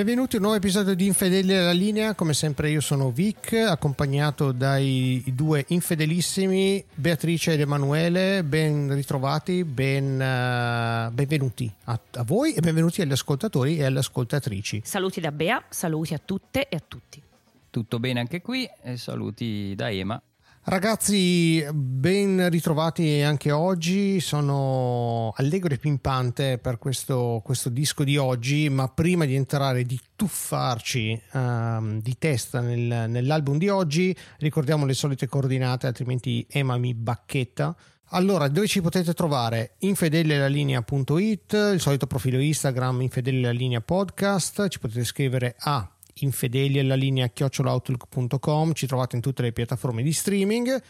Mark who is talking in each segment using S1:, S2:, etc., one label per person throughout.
S1: Benvenuti a un nuovo episodio di Infedeli alla linea, come sempre io sono Vic, accompagnato dai due infedelissimi Beatrice ed Emanuele, ben ritrovati, ben, uh, benvenuti a, a, voi e benvenuti agli ascoltatori e alle ascoltatrici.
S2: Saluti da Bea, saluti a tutte e a tutti.
S3: Tutto bene anche qui e saluti da Ema.
S1: Ragazzi, ben ritrovati anche oggi. Sono allegro e pimpante per questo, questo disco di oggi. Ma prima di entrare, di tuffarci um, di testa nel, nell'album di oggi, ricordiamo le solite coordinate, altrimenti Ema mi bacchetta. Allora, dove ci potete trovare? infedelellalinea.it, il solito profilo Instagram, infedelellalinea podcast. Ci potete scrivere a infedeli alla linea chiocciolaoutlook.com, ci trovate in tutte le piattaforme di streaming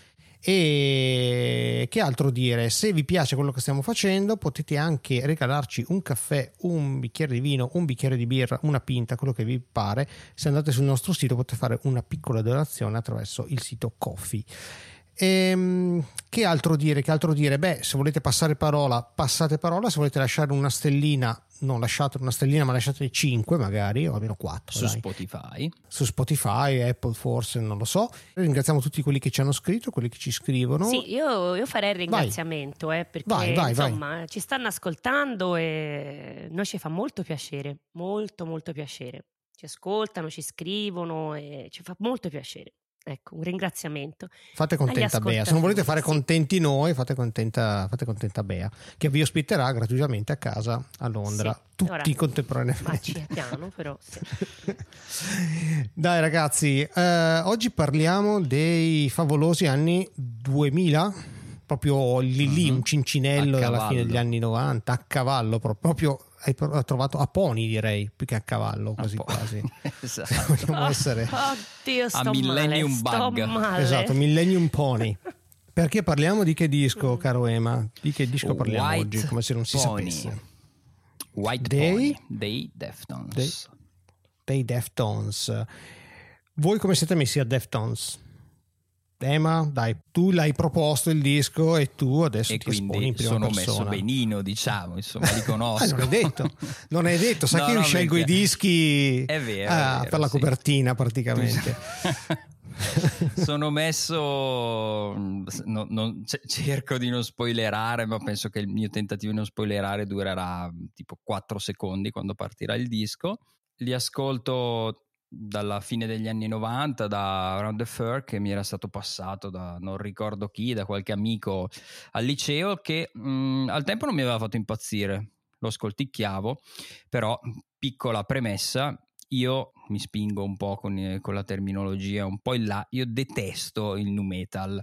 S1: e che altro dire se vi piace quello che stiamo facendo potete anche regalarci un caffè un bicchiere di vino un bicchiere di birra una pinta quello che vi pare se andate sul nostro sito potete fare una piccola donazione attraverso il sito Coffee Ehm, che altro dire? Che altro dire? Beh, se volete passare parola, passate parola. Se volete lasciare una stellina, non lasciate una stellina, ma lasciate 5 magari, o almeno 4.
S3: Su dai. Spotify.
S1: Su Spotify, Apple forse, non lo so. Ringraziamo tutti quelli che ci hanno scritto, quelli che ci scrivono.
S2: Sì, io, io farei il ringraziamento, eh, perché vai, vai, insomma vai. ci stanno ascoltando e noi ci fa molto piacere, molto molto piacere. Ci ascoltano, ci scrivono e ci fa molto piacere. Ecco, un ringraziamento.
S1: Fate contenta Bea. Se non volete fare contenti sì. noi, fate contenta, fate contenta Bea, che vi ospiterà gratuitamente a casa a Londra. Sì. Tutti Ora, contemporaneamente.
S2: piano, però. Sì.
S1: Dai, ragazzi, eh, oggi parliamo dei favolosi anni 2000 proprio lì lì, uh-huh. un cincinello dalla fine degli anni 90 a cavallo proprio hai trovato a pony direi più che a cavallo quasi a quasi.
S3: Esatto.
S2: vogliamo essere oddio sto a
S3: millennium
S2: male,
S3: bug.
S2: male.
S1: esatto millennium pony. Perché parliamo di che disco caro Ema di che disco parliamo
S3: White
S1: oggi come se non si
S3: pony.
S1: sapesse?
S3: White dei, Pony. Dei Deftones.
S1: Dei, dei Deftones. Voi come siete messi a Deftones? Tema, dai, tu l'hai proposto il disco e tu adesso
S3: e
S1: ti esponi in prima
S3: sono
S1: persona.
S3: messo benino, diciamo, insomma, li conosco.
S1: ah, non è detto, non è detto, sai no, che io no, scelgo i dischi
S3: è vero,
S1: ah,
S3: è vero,
S1: per la
S3: sì.
S1: copertina praticamente.
S3: sono messo no, non, cerco di non spoilerare ma penso che il mio tentativo di non spoilerare durerà tipo 4 secondi quando partirà il disco li ascolto dalla fine degli anni 90 da Round the Fur che mi era stato passato da non ricordo chi, da qualche amico al liceo che mh, mm, al tempo non mi aveva fatto impazzire, lo scolticchiavo, però piccola premessa, io mi spingo un po' con, con la terminologia un po' in là, io detesto il nu metal.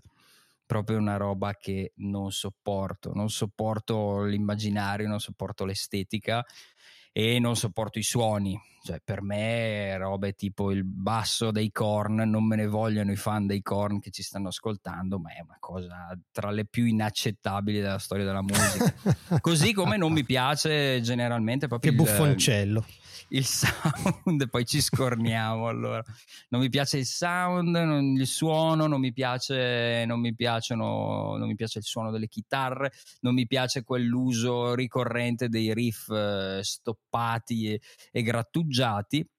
S3: Proprio una roba che non sopporto, non sopporto l'immaginario, non sopporto l'estetica e non sopporto i suoni. Cioè, per me robe tipo il basso dei corn, non me ne vogliono i fan dei corn che ci stanno ascoltando, ma è una cosa tra le più inaccettabili della storia della musica. Così come non mi piace generalmente proprio
S1: che il, buffoncello
S3: il sound, poi ci scorniamo allora. Non mi piace il sound, non, il suono, non mi piace, non mi piacciono, non mi piace il suono delle chitarre, non mi piace quell'uso ricorrente dei riff eh, stoppati e, e grattugiati.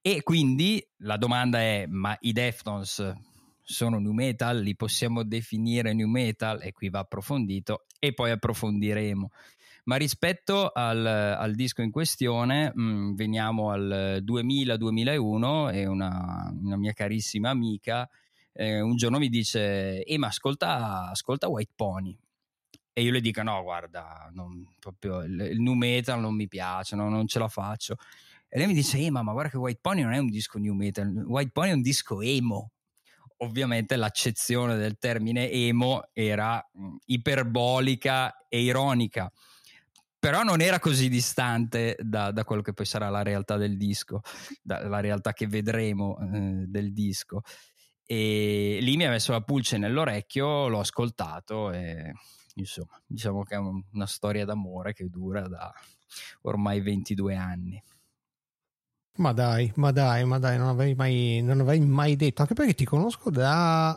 S3: E quindi la domanda è: ma i Deftones sono new metal, li possiamo definire new metal e qui va approfondito e poi approfondiremo. Ma rispetto al, al disco in questione, mh, mm, veniamo al 2000-2001 e una, una, mia carissima amica eh, un giorno mi dice, eh ma ascolta, ascolta White Pony. E io le dico, no guarda, non, proprio, il, il new metal non mi piace, no, non ce la faccio. E lei mi dice, eh ma, guarda che White Pony non è un disco new metal, White Pony è un disco emo ovviamente l'accezione del termine emo era mm, iperbolica e ironica però non era così distante da, da, quello che poi sarà la realtà del disco, la realtà che vedremo eh, del disco. E lì mi ha messo la pulce nell'orecchio, l'ho ascoltato e insomma, diciamo che è una storia d'amore che dura da ormai 22 anni.
S1: Ma dai, ma dai, ma dai, non avrei mai, non avrei mai detto, anche perché ti conosco da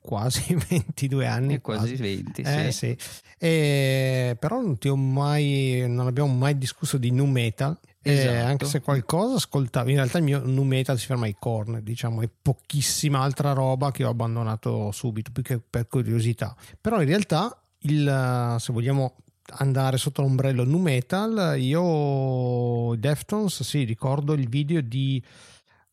S1: quasi 22 anni.
S3: Quasi, quasi 20,
S1: eh,
S3: sì.
S1: sì. E, però non ti ho mai, non abbiamo mai discusso di nu metal. Esatto. Eh, anche se qualcosa ascoltavo, in realtà il mio nu metal si ferma ai corner, diciamo, e pochissima altra roba che ho abbandonato subito, più che per curiosità. Però in realtà, il, se vogliamo andare sotto l'ombrello nu metal, io Deftones, sì, ricordo il video di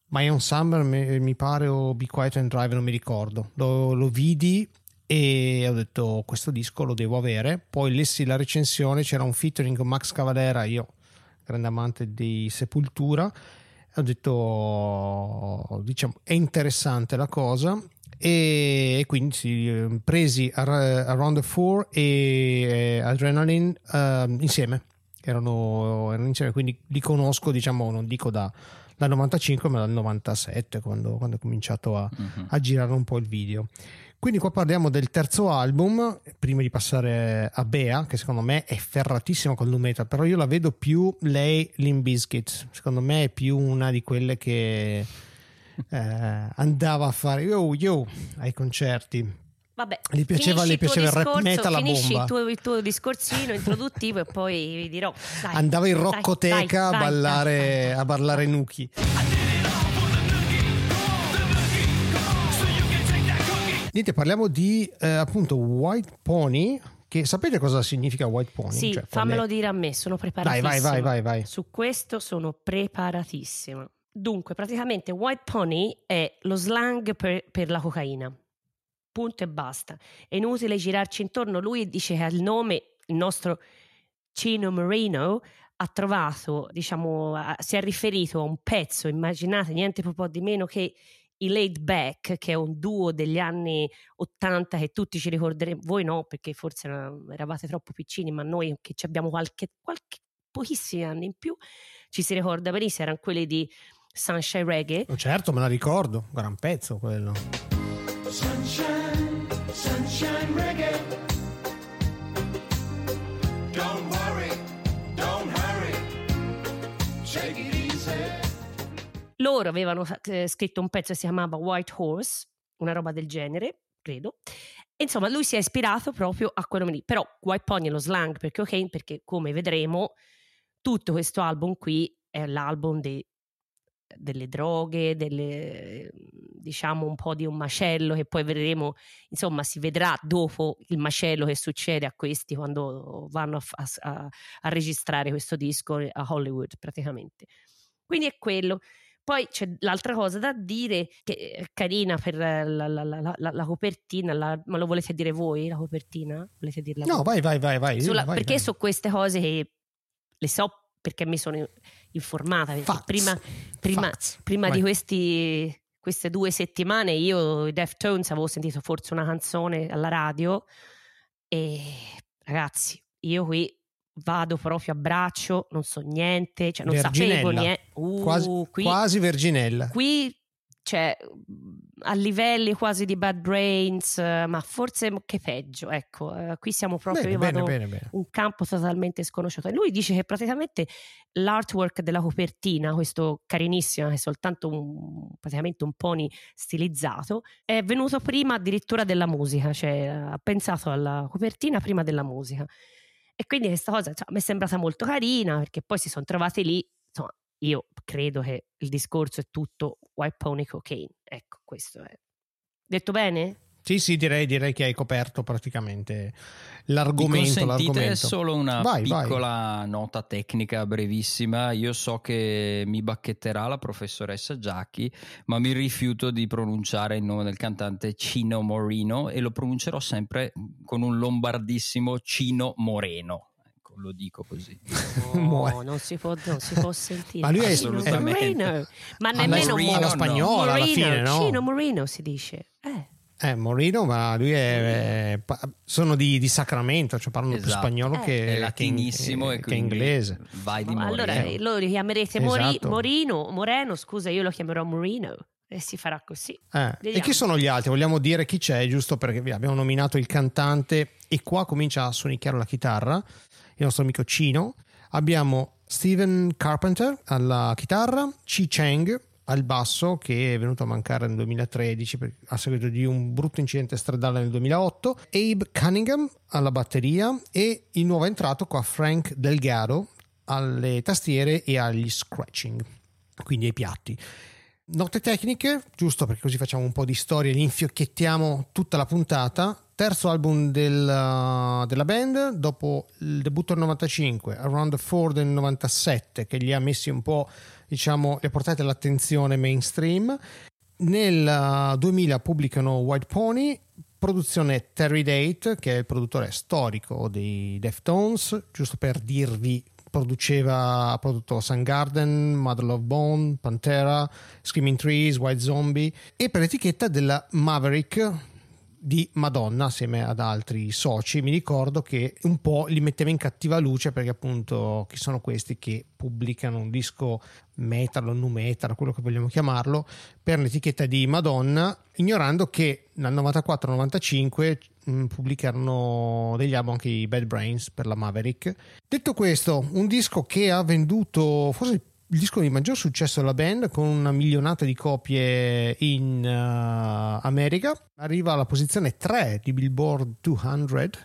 S1: My Own Summer, mi pare, o Be Quiet and Drive, non mi ricordo. Lo, lo vidi e ho detto questo disco lo devo avere. Poi lessi la recensione, c'era un featuring con Max Cavalera, io grande amante di Sepultura, ho detto diciamo è interessante la cosa e, quindi sì, presi Around the Four e Adrenaline uh, insieme. Erano, erano, insieme quindi li conosco diciamo non dico da, dal 95 ma dal 97 quando, quando ho cominciato a, uh-huh. a girare un po' il video. Quindi qua parliamo del terzo album, prima di passare a Bea, che secondo me è ferratissima con Lumeta, però io la vedo più lei Limbiskit, secondo me è più una di quelle che eh, andava a fare yo yo ai concerti.
S2: Vabbè,
S1: gli piaceva, gli piaceva il rap metal la
S2: bomba. Il tuo, il tuo discorsino introduttivo e poi vi dirò. Dai,
S1: andava in roccoteca dai, dai, a ballare, a ballare Nuki. Niente, parliamo di eh, appunto White Pony. Che sapete cosa significa White Pony?
S2: Sì, cioè, fammelo dire a me, sono preparatissima.
S1: Vai, vai, vai, vai,
S2: Su questo sono preparatissima. Dunque, praticamente White Pony è lo slang per, per la cocaina. Punto e basta. È inutile girarci intorno. Lui dice che il nome, il nostro Chino Marino, ha trovato, diciamo, si è riferito a un pezzo, immaginate, niente po' di meno che i Laid Back, che è un duo degli anni 80 che tutti ci ricorderemo, voi no, perché forse eravate troppo piccini, ma noi che abbiamo qualche, qualche pochissimi anni in più, ci si ricorda benissimo, erano quelli di Sunshine Reggae.
S1: Oh, certo, me la ricordo, gran pezzo quello. Sunshine, sunshine reggae.
S2: Loro avevano eh, scritto un pezzo che si chiamava White Horse, una roba del genere, credo. Insomma, lui si è ispirato proprio a quello lì. Però White Pony è lo slang perché ok, perché come vedremo, tutto questo album qui è l'album de, delle droghe, delle, diciamo un po' di un macello che poi vedremo, insomma, si vedrà dopo il macello che succede a questi quando vanno a, a, a registrare questo disco a Hollywood praticamente. Quindi è quello. Poi c'è l'altra cosa da dire che è carina per la, la, la, la copertina, ma lo volete dire voi la copertina? Volete dirla
S1: no, vai, vai, vai, vai,
S2: Sulla,
S1: vai
S2: perché
S1: vai.
S2: su queste cose che le so perché mi sono informata.
S1: Facts.
S2: Prima, prima,
S1: Facts.
S2: prima di questi, queste due settimane io, i Deftones, avevo sentito forse una canzone alla radio e ragazzi, io qui vado proprio a braccio, non so niente, cioè non
S1: Verginella.
S2: sapevo niente. Uh,
S1: quasi,
S2: qui,
S1: quasi Verginella.
S2: Qui, cioè, a livelli quasi di Bad Brains, ma forse che peggio, ecco, uh, qui siamo proprio,
S1: bene,
S2: io vado
S1: bene, bene,
S2: un campo totalmente sconosciuto. E lui dice che praticamente l'artwork della copertina, questo carinissimo, che è soltanto un, praticamente un pony stilizzato, è venuto prima addirittura della musica, cioè ha pensato alla copertina prima della musica. E quindi questa cosa cioè, mi è sembrata molto carina perché poi si sono trovati lì. Insomma, io credo che il discorso è tutto white pony cocaine. Ecco, questo è. Detto bene?
S1: Sì, sì, direi, direi, che hai coperto praticamente l'argomento.
S3: Mi
S1: l'argomento.
S3: solo una vai, piccola vai. nota tecnica brevissima. Io so che mi bacchetterà la professoressa Giacchi, ma mi rifiuto di pronunciare il nome del cantante Cino Moreno e lo pronuncerò sempre con un lombardissimo Cino Moreno ecco, lo dico così.
S2: No, non si può, non si può sentire.
S1: Ma lui è
S2: assolutamente. Ma nemmeno
S1: Moreno, alla spagnola Moreno, alla fine, no?
S2: Cino Moreno si dice. Eh.
S1: Eh, Morino, ma lui è, è sono di, di, Sacramento, cioè parlano
S3: esatto.
S1: più spagnolo
S3: eh.
S1: che,
S3: è latinissimo
S1: che,
S3: e
S1: che inglese.
S3: Vai di
S2: Morino. Allora lo chiamerete
S1: esatto.
S2: Morino, Moreno, scusa, io lo chiamerò Morino e si farà così.
S1: Eh. E chi sono gli altri? Vogliamo dire chi c'è, giusto perché abbiamo nominato il cantante e qua comincia a suonicchiare la chitarra, il nostro amico Cino. Abbiamo Steven Carpenter alla chitarra, Chi Cheng al basso che è venuto a mancare nel 2013 a seguito di un brutto incidente stradale nel 2008, Abe Cunningham alla batteria e il nuovo entrato qua Frank Delgado alle tastiere e agli scratching, quindi ai piatti. Note tecniche, giusto perché così facciamo un po' di storia e li infiocchiettiamo tutta la puntata. Terzo album del, uh, della band, dopo il debutto del 95, Around the Four del 97, che li ha messi un po', diciamo, li ha portati all'attenzione mainstream. Nel 2000 uh, pubblicano White Pony, produzione Terry Date, che è il produttore storico dei Deftones, giusto per dirvi produceva, ha prodotto Sun Garden, Mother Love Bone, Pantera, Screaming Trees, White Zombie e per l'etichetta della Maverick di Madonna assieme ad altri soci. Mi ricordo che un po' li metteva in cattiva luce perché appunto chi sono questi che pubblicano un disco metal o nu metal quello che vogliamo chiamarlo per l'etichetta di Madonna ignorando che nel 94-95 mm, pubblicarono degli album anche i Bad Brains per la Maverick. Detto questo un disco che ha venduto forse il il disco di maggior successo della band con una milionata di copie in uh, America. Arriva alla posizione 3 di Billboard 200,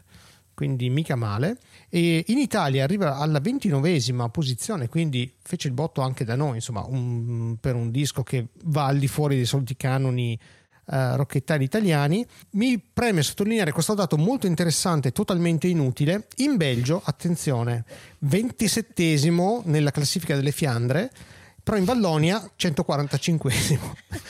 S1: quindi mica male. E in Italia arriva alla ventinovesima posizione, quindi fece il botto anche da noi, insomma, un, per un disco che va al di fuori dei soliti canoni uh, rocchettari italiani. Mi preme sottolineare questo dato molto interessante, totalmente inutile. In Belgio, attenzione, 27 nella classifica delle Fiandre, però in Vallonia 145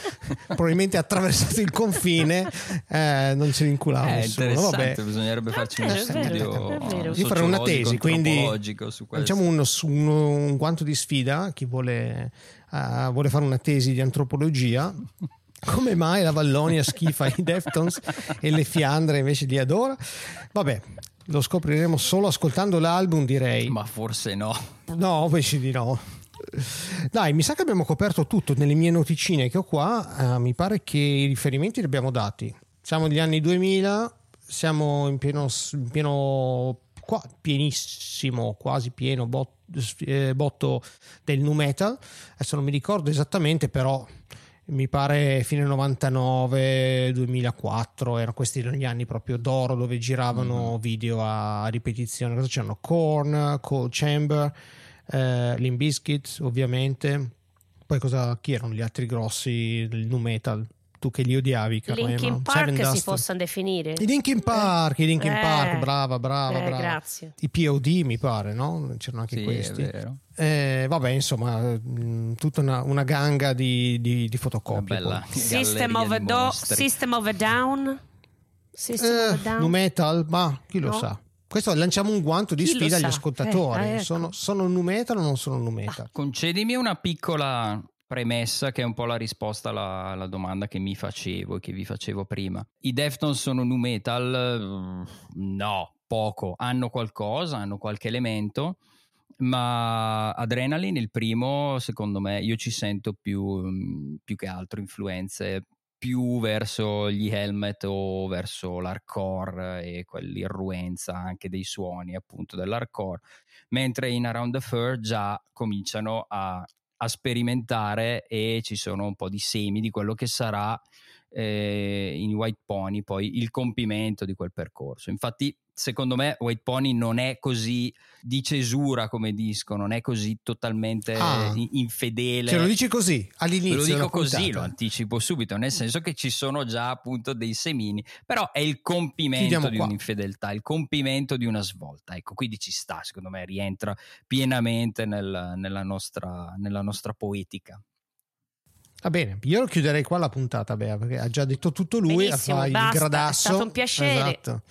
S1: probabilmente attraversato il confine eh, non ce l'inculava
S3: è
S1: nessuno
S3: interessante Vabbè. bisognerebbe farci uno eh, studio
S1: io farei una tesi quindi facciamo uno, uno, un quanto di sfida chi vuole, uh, vuole fare una tesi di antropologia come mai la Vallonia schifa i Deftones e le Fiandre invece li adora? Vabbè, lo scopriremo solo ascoltando l'album, direi.
S3: Ma forse no.
S1: No, invece di no. Dai, mi sa che abbiamo coperto tutto nelle mie noticine che ho qua. Uh, mi pare che i riferimenti li abbiamo dati. Siamo negli anni 2000, siamo in pieno, in pieno qua, pienissimo, quasi pieno bot, eh, botto del nu metal. Adesso non mi ricordo esattamente, però mi pare fine 99 2004 erano questi gli anni proprio d'oro dove giravano mm-hmm. video a ripetizione. Cosa c'erano? Korn, Cold Chamber eh, Limp Bizkit ovviamente. Poi cosa chi erano gli altri grossi del nu metal tu che li odiavi
S2: Carema. Linkin Park si possono definire
S1: i Linkin Park eh. i Linkin eh. Park brava brava,
S2: eh,
S1: brava
S2: grazie
S1: i POD mi pare no? c'erano anche
S3: sì,
S1: questi eh, vabbè insomma tutta una, una, ganga di, di, di fotocopie
S2: System of, a do- System of a Down
S1: System of a eh, Down nu metal ma chi lo no. sa questo lanciamo un guanto di Chi sfida agli ascoltatori. Eh, ecco. sono, sono nu metal o non sono nu metal? Ah,
S3: concedimi una piccola premessa che è un po' la risposta alla, alla, domanda che mi facevo e che vi facevo prima. I Deftones sono nu metal? No, poco. Hanno qualcosa, hanno qualche elemento, ma Adrenaline, il primo, secondo me, io ci sento più, più che altro influenze più verso gli helmet o verso l'hardcore e quell'irruenza anche dei suoni appunto dell'hardcore mentre in Around the Fur già cominciano a a sperimentare e ci sono un po' di semi di quello che sarà eh, in White Pony poi il compimento di quel percorso. Infatti, secondo me, White Pony non è così di cesura come disco, non è così totalmente ah, infedele.
S1: Se lo dici così all'inizio.
S3: Lo dico così, lo anticipo subito, nel senso che ci sono già appunto dei semini, però è il compimento di qua. un'infedeltà, il compimento di una svolta. Ecco, quindi ci sta, secondo me, rientra pienamente nel, nella, nostra, nella nostra poetica.
S1: Va bene, io chiuderei qua la puntata, Bea, perché ha già detto tutto lui,
S2: Benissimo,
S1: fa il
S2: basta,
S1: gradasso.
S2: È stato un piacere.
S1: Esatto.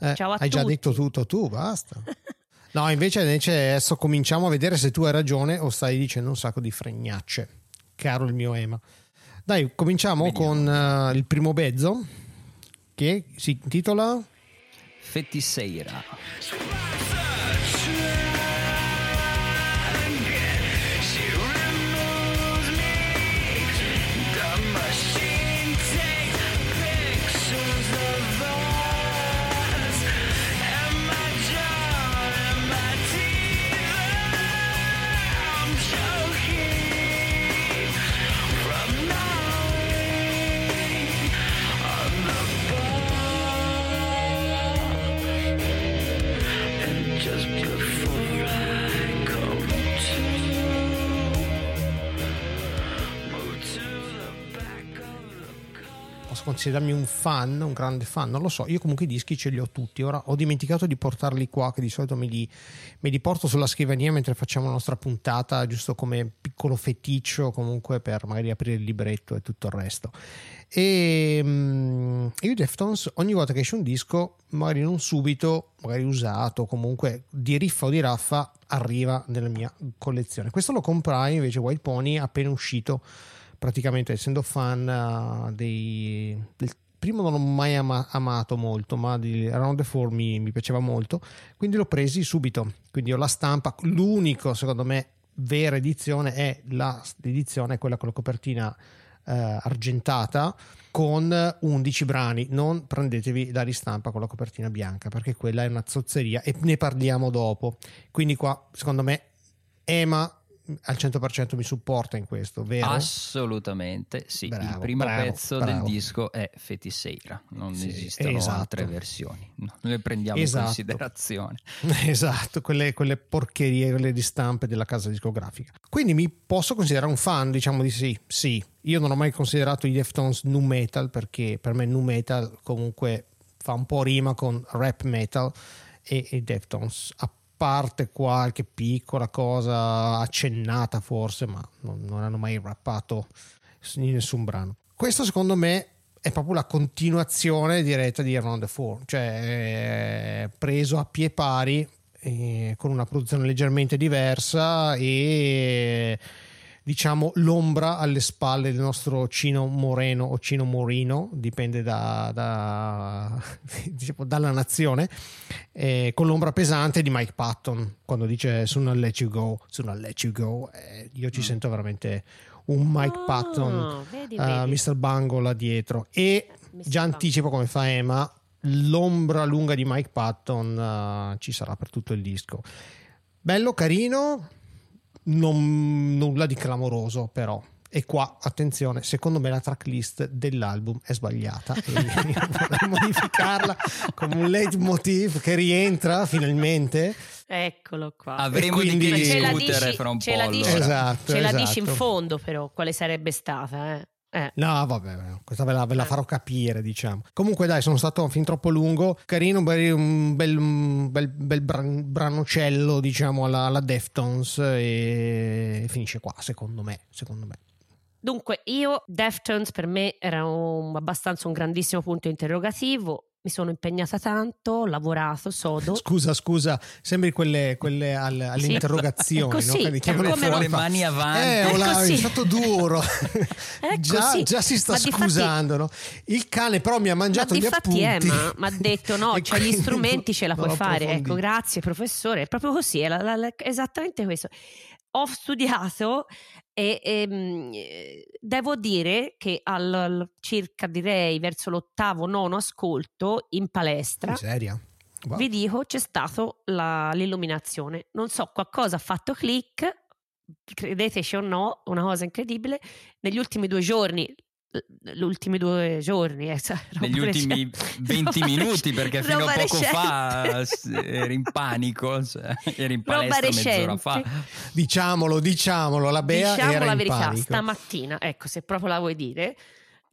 S1: Eh, Ciao a hai tutti. già detto tutto tu, basta. No, invece, invece adesso cominciamo a vedere se tu hai ragione o stai dicendo un sacco di fregnacce, caro il mio Ema. Dai, cominciamo Vediamo. con uh, il primo bezzo che si intitola
S3: Fettiseira.
S1: Considerarmi un fan, un grande fan, non lo so. Io comunque i dischi ce li ho tutti. Ora ho dimenticato di portarli qua, che di solito me li, me li porto sulla scrivania mentre facciamo la nostra puntata, giusto come piccolo feticcio, comunque per magari aprire il libretto e tutto il resto. E um, io Deftones ogni volta che esce un disco, magari non subito, magari usato, comunque di riffa o di raffa, arriva nella mia collezione. Questo lo comprai invece White Pony appena uscito praticamente essendo fan uh, dei, del primo non l'ho mai ama, amato molto, ma di Around the Four mi, mi, piaceva molto, quindi l'ho presi subito. Quindi ho la stampa, l'unico secondo me vera edizione è la, l'edizione, quella con la copertina eh, argentata con 11 brani. Non prendetevi la ristampa con la copertina bianca perché quella è una zozzeria e ne parliamo dopo. Quindi qua secondo me Ema al 100% mi supporta in questo, vero?
S3: Assolutamente sì. Bravo, il primo bravo, pezzo bravo. del disco è Fetiseira, non sì, esistono esatto. altre versioni, non le prendiamo esatto. in considerazione.
S1: Esatto, quelle, quelle, porcherie, quelle di stampe della casa discografica. Quindi mi posso considerare un fan, diciamo di sì, sì. Io non ho mai considerato i Deftones nu metal perché per me nu metal comunque fa un po' rima con rap metal e i Deftones a parte qualche piccola cosa accennata forse, ma non, non hanno mai rappato in nessun brano. Questo secondo me è proprio la continuazione diretta di Around the Four, cioè preso a pie pari eh, con una produzione leggermente diversa e diciamo l'ombra alle spalle del nostro Cino Moreno o Cino Morino, dipende da, da, diciamo, dalla nazione, eh, con l'ombra pesante di Mike Patton quando dice Soon I'll let you go, soon I'll let you go, eh, io ci mm. sento veramente un Mike oh, Patton, vedi, uh, vedi. Mr. Bungle là dietro e Mr. già anticipo come fa Emma, l'ombra lunga di Mike Patton uh, ci sarà per tutto il disco. Bello, carino, non, nulla di clamoroso però e qua attenzione secondo me la tracklist dell'album è sbagliata e vorrei modificarla come un leitmotiv che rientra finalmente
S2: eccolo qua
S3: avremo quindi... di discutere fra un po'
S2: la
S3: dici,
S2: esatto, ce la dici in esatto. fondo però quale sarebbe stata eh? Eh.
S1: No, vabbè, questa ve la, ve la, eh. farò capire, diciamo. Comunque, dai, sono stato fin troppo lungo. Carino, un bel, un bel, un bel, bel bran, branocello, diciamo, alla, alla Deftones e finisce qua, secondo me. Secondo me.
S2: Dunque, io, Deftones per me era un, abbastanza un grandissimo punto interrogativo mi sono impegnata tanto, ho lavorato sodo.
S1: Scusa, scusa, sembri quelle, quelle alle, alle sì,
S3: no? Che come con le mani avanti.
S1: Eh, è, la, è stato duro. già, già, si sta ma scusando, no? Il cane però mi ha mangiato gli appunti.
S2: È, ma mi ha detto no, c'è gli strumenti, ce la puoi fare. Ecco, grazie professore. È proprio così, è la, la, esattamente questo ho studiato e, e ehm, devo dire che al, al, circa direi verso l'ottavo, nono ascolto in palestra.
S1: In
S2: wow. Vi dico, c'è stata l'illuminazione. Non so, qualcosa ha fatto click, credeteci o no, una cosa incredibile. Negli ultimi due giorni gli ultimi due giorni eh,
S3: negli ultimi 20 minuti perché fino a poco recente. fa eri in panico cioè, eri in palestra mezz'ora fa
S1: diciamolo diciamolo la Bea
S2: diciamo
S1: era
S2: la verità
S1: panico.
S2: stamattina ecco se proprio la vuoi dire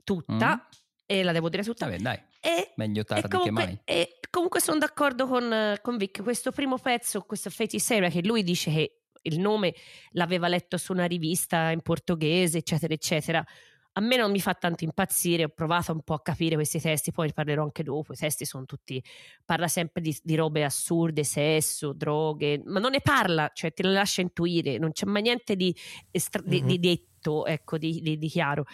S2: tutta mm. e la devo dire tutta
S3: Vabbè, dai e, meglio tardi
S2: comunque,
S3: che mai
S2: e comunque sono d'accordo con, con Vic questo primo pezzo questo Feti Sarah che lui dice che il nome l'aveva letto su una rivista in portoghese eccetera eccetera a me non mi fa tanto impazzire, ho provato un po' a capire questi testi, poi ne parlerò anche dopo, i testi sono tutti, parla sempre di, di robe assurde, sesso, droghe, ma non ne parla, cioè te le lascia intuire, non c'è mai niente di, estra- mm-hmm. di, di detto, ecco, di, di chiaro.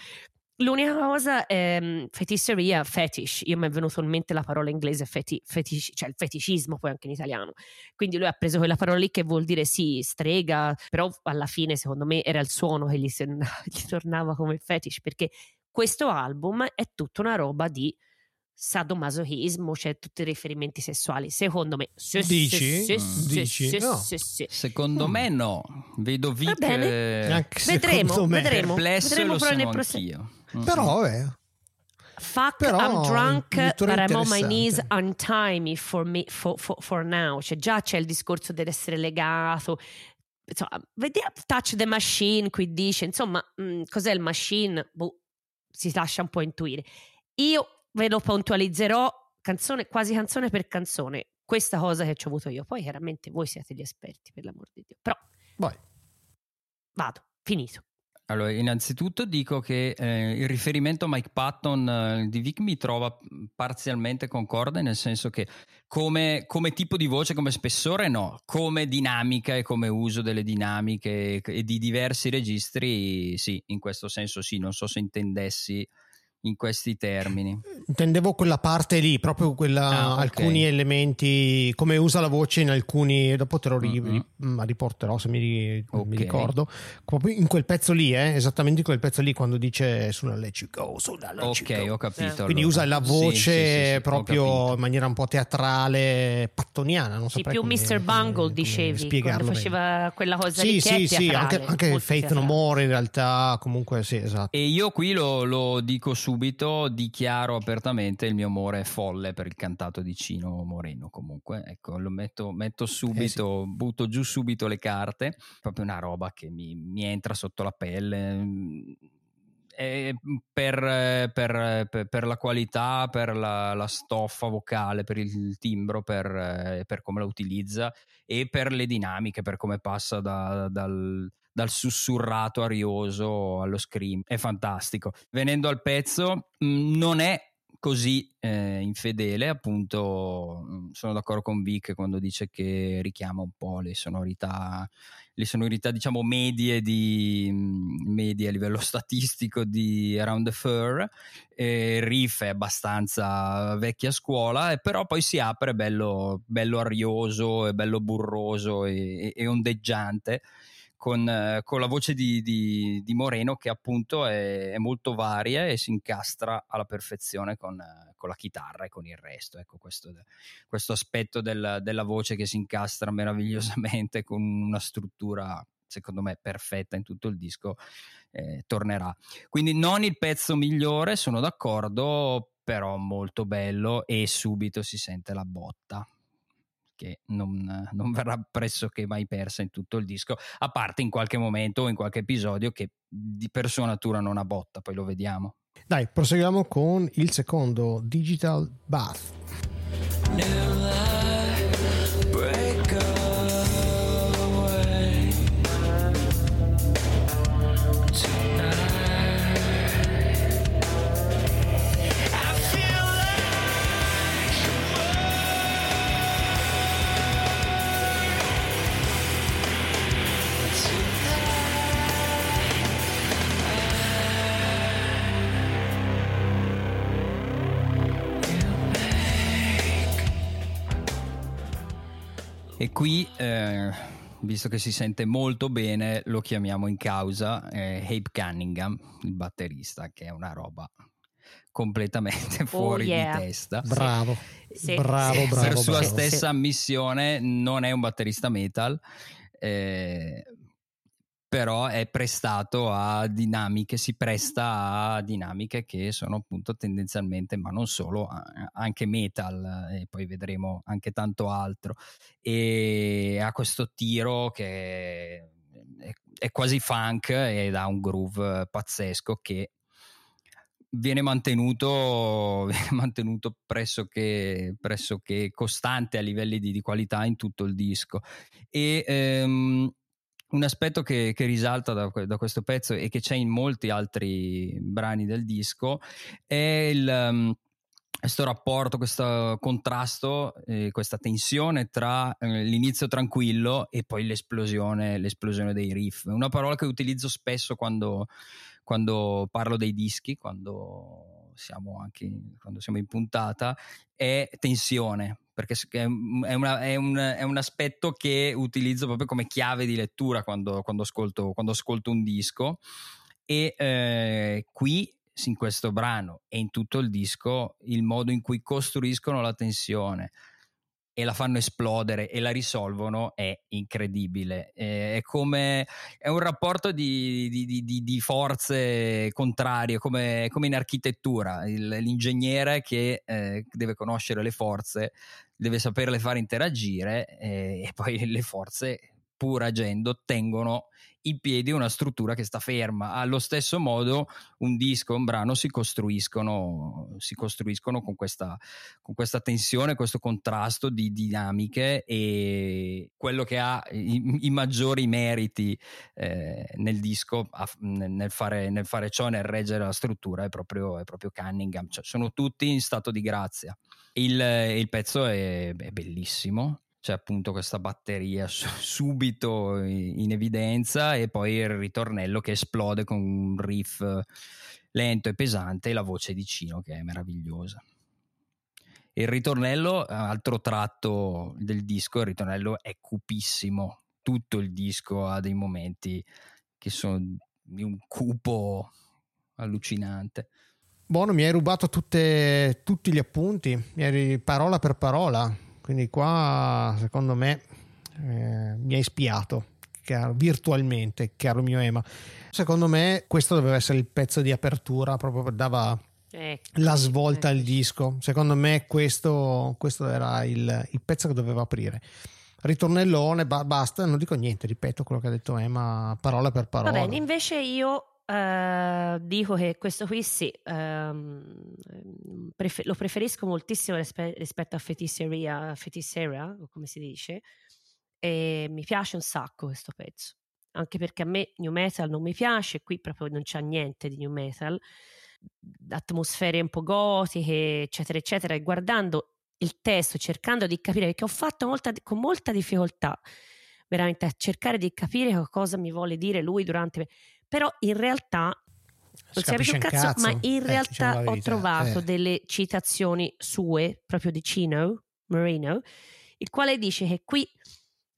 S2: L'unica cosa è um, fetisseria, fetish. Io mi è venuto in mente la parola inglese feti, fetish, cioè il feticismo poi anche in italiano. Quindi lui ha preso quella parola lì che vuol dire sì, strega, però alla fine secondo me era il suono che gli, gli tornava come fetish, perché questo album è tutta una roba di sadomasochismo, cioè tutti i riferimenti sessuali. Secondo me,
S1: sì, dici? Sì, mm. dici? Sì, no.
S3: Secondo mm. me no. Vedo Vic
S2: eh, vedremo, me. vedremo, vedremo
S3: però nel prossimo.
S1: Mm-hmm. Però vabbè.
S2: Fuck, Però, I'm drunk, but I'm on my knees, untie me for, me for, for, for now. Cioè, già c'è il discorso dell'essere legato. Insomma, vediamo Touch the Machine qui dice, insomma, mh, mm, cos'è il machine? Boh, si lascia un po' intuire. io ve lo puntualizzerò canzone, quasi canzone per canzone, questa cosa che ci ho avuto io. Poi chiaramente voi siete gli esperti, per l'amor di Dio. Però
S1: Vai.
S2: vado, finito.
S3: Allora, innanzitutto dico che eh, il riferimento a Mike Patton eh, di Vic mi trova parzialmente concorde, nel senso che come, come, tipo di voce, come spessore no, come dinamica e come uso delle dinamiche e di diversi registri sì, in questo senso sì, non so se intendessi in questi termini.
S1: Intendevo quella parte lì, proprio quella, ah, okay. alcuni elementi, come usa la voce in alcuni, dopo te lo ri, mm-hmm. riporterò se mi, okay. mi, ricordo, proprio in quel pezzo lì, eh, esattamente in quel pezzo lì quando dice sulla let you go, sulla let
S3: Ok,
S1: you go.
S3: ho capito.
S1: Quindi
S3: allora.
S1: usa la voce sì, sì, proprio in maniera un po' teatrale, pattoniana, non so
S2: Sì, più come, Mr. Bungle dicevi, spiegarlo quando faceva bene. quella cosa
S1: sì,
S2: lì
S1: Sì, sì, anche, anche Faith No More in realtà, comunque sì, esatto.
S3: E io qui lo, lo dico su subito dichiaro apertamente il mio amore folle per il cantato di Cino Moreno. Comunque, ecco, lo metto, metto subito, eh sì. butto giù subito le carte. Proprio una roba che mi, mi entra sotto la pelle. Per, per, per, per, la qualità, per la, la, stoffa vocale, per il timbro, per, per, come la utilizza e per le dinamiche, per come passa da, dal, dal sussurrato arioso allo scream. È fantastico. Venendo al pezzo, mm, non è così eh, infedele, appunto mm, sono d'accordo con Vic quando dice che richiama un po' le sonorità, le sonorità diciamo medie, di, mm, medie a livello statistico di Around the Fur, eh, riff è abbastanza vecchia scuola, però poi si apre bello, bello arioso, e bello burroso e, e ondeggiante con, eh, con la voce di, di, di, Moreno che appunto è, è, molto varia e si incastra alla perfezione con, eh, con la chitarra e con il resto. Ecco questo, questo aspetto del, della voce che si incastra meravigliosamente con una struttura secondo me perfetta in tutto il disco eh, tornerà. Quindi non il pezzo migliore, sono d'accordo, però molto bello e subito si sente la botta che non, non, verrà pressoché mai persa in tutto il disco, a parte in qualche momento o in qualche episodio che di per sua natura non ha botta, poi lo vediamo.
S1: Dai, proseguiamo con il secondo, Digital Bath.
S3: E qui, eh, visto che si sente molto bene, lo chiamiamo in causa eh, Abe Cunningham, il batterista, che è una roba completamente oh, fuori oh yeah. di testa.
S1: Bravo, sì. bravo, sì. bravo.
S3: Per sua
S1: bravo.
S3: stessa sì. ammissione non è un batterista metal, eh, però è prestato a dinamiche, si presta a dinamiche che sono appunto tendenzialmente, ma non solo, anche metal e poi vedremo anche tanto altro. E ha questo tiro che è quasi funk ed ha un groove pazzesco che viene mantenuto, viene mantenuto pressoché, pressoché, costante a livelli di, di, qualità in tutto il disco. E ehm, un aspetto che, che risalta da, da, questo pezzo e che c'è in molti altri brani del disco è il, um, questo rapporto, questo contrasto, eh, questa tensione tra eh, l'inizio tranquillo e poi l'esplosione, l'esplosione dei riff. Una parola che utilizzo spesso quando, quando parlo dei dischi, quando siamo, anche, quando siamo in puntata, è tensione perché è, una, è, un, è, un, aspetto che utilizzo proprio come chiave di lettura quando, quando, ascolto, quando ascolto, un disco. E eh, qui in questo brano e in tutto il disco il modo in cui costruiscono la tensione e la fanno esplodere e la risolvono è incredibile. È come è un rapporto di, di, di, di forze contrarie, come, come in architettura. Il, l'ingegnere che eh, deve conoscere le forze, deve saperle fare interagire eh, e poi le forze pur agendo tengono in piedi una struttura che sta ferma. Allo stesso modo un disco, un brano si costruiscono, si costruiscono con, questa, con questa tensione, questo contrasto di dinamiche e quello che ha i, i maggiori meriti eh, nel disco a, nel, fare, nel, fare, ciò, nel reggere la struttura è proprio, è proprio Cunningham. Cioè, sono tutti in stato di grazia. Il, il pezzo è, è bellissimo c'è appunto questa batteria subito in evidenza e poi il ritornello che esplode con un riff lento e pesante e la voce di Cino che è meravigliosa. Il ritornello, altro tratto del disco, il ritornello è cupissimo, tutto il disco ha dei momenti che sono di un cupo allucinante.
S1: Buono, mi hai rubato tutte, tutti gli appunti, parola per parola quindi qua secondo me eh, mi hai spiato caro, virtualmente, caro mio Ema. Secondo me questo doveva essere il pezzo di apertura, proprio dava ecco, la svolta ecco. al disco. Secondo me questo, questo era il, il, pezzo che doveva aprire. Ritornellone, ba- basta, non dico niente, ripeto quello che ha detto Emma, parola per parola.
S2: Va bene, invece io Uh, dico che questo qui sì, um, prefer- lo preferisco moltissimo rispe- rispetto a Fetisseria, Fetisseria, come si dice, e mi piace un sacco questo pezzo, anche perché a me new metal non mi piace, qui proprio non c'è niente di new metal, atmosfere un po' gotiche, eccetera, eccetera, e guardando il testo, cercando di capire, perché ho fatto molta, con molta difficoltà veramente a cercare di capire cosa mi vuole dire lui durante però in realtà non si capisce un cazzo, cazzo, ma in eh, realtà diciamo ho trovato eh. delle citazioni sue, proprio di Cino Marino, il quale dice che qui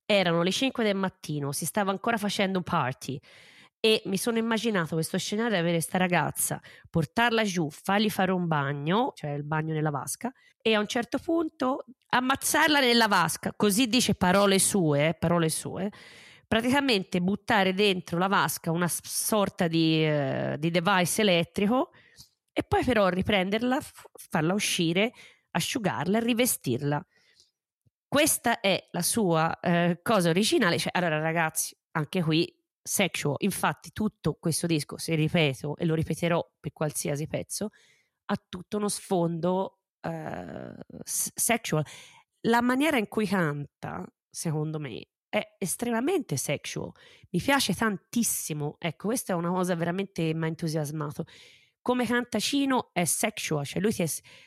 S2: erano le 5 del mattino, si stava ancora facendo un party e mi sono immaginato questo scenario di avere questa ragazza, portarla giù, fargli fare un bagno, cioè il bagno nella vasca, e a un certo punto ammazzarla nella vasca, così dice parole sue, parole sue, praticamente buttare dentro la vasca una sorta di, uh, di device elettrico e poi però riprenderla, farla uscire, asciugarla e rivestirla. Questa è la sua uh, cosa originale. Cioè, allora, ragazzi, anche qui sexual. Infatti, tutto questo disco, se ripeto e lo ripeterò per qualsiasi pezzo, ha tutto uno sfondo uh, sexual. La maniera in cui canta, secondo me, è estremamente sexual. Mi piace tantissimo. Ecco, questa è una cosa veramente mi ha entusiasmato. Come canta Cino è sexual, cioè lui ti,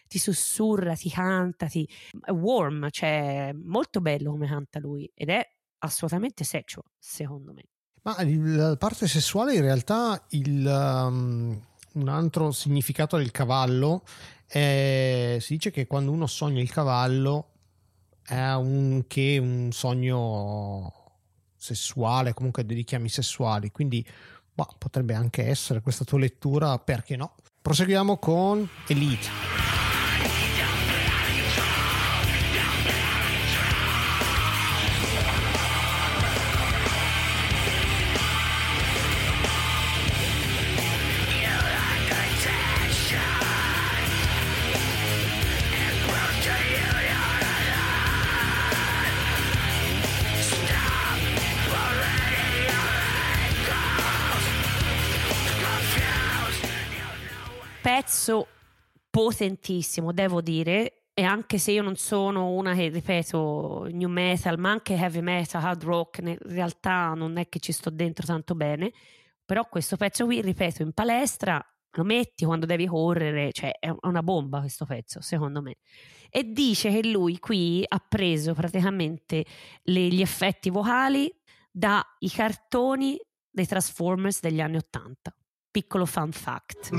S2: ti sussurra, ti canta, ti, è warm, cioè molto bello come canta lui ed è assolutamente sexual, secondo me.
S1: Ma la parte sessuale in realtà il, um, un altro significato del cavallo è, si dice che quando uno sogna il cavallo è anche un sogno sessuale, comunque dei richiami sessuali, quindi boh, potrebbe anche essere questa tua lettura, perché no? Proseguiamo con Elite.
S2: Pezzo potentissimo, devo dire, e anche se io non sono una che, ripeto, new metal, ma anche heavy metal, hard rock, in realtà non è che ci sto dentro tanto bene, però questo pezzo qui, ripeto, in palestra lo metti quando devi correre, cioè è una bomba questo pezzo, secondo me. E dice che lui qui ha preso praticamente le, gli effetti vocali dai cartoni dei Transformers degli anni Ottanta piccolo fun fact.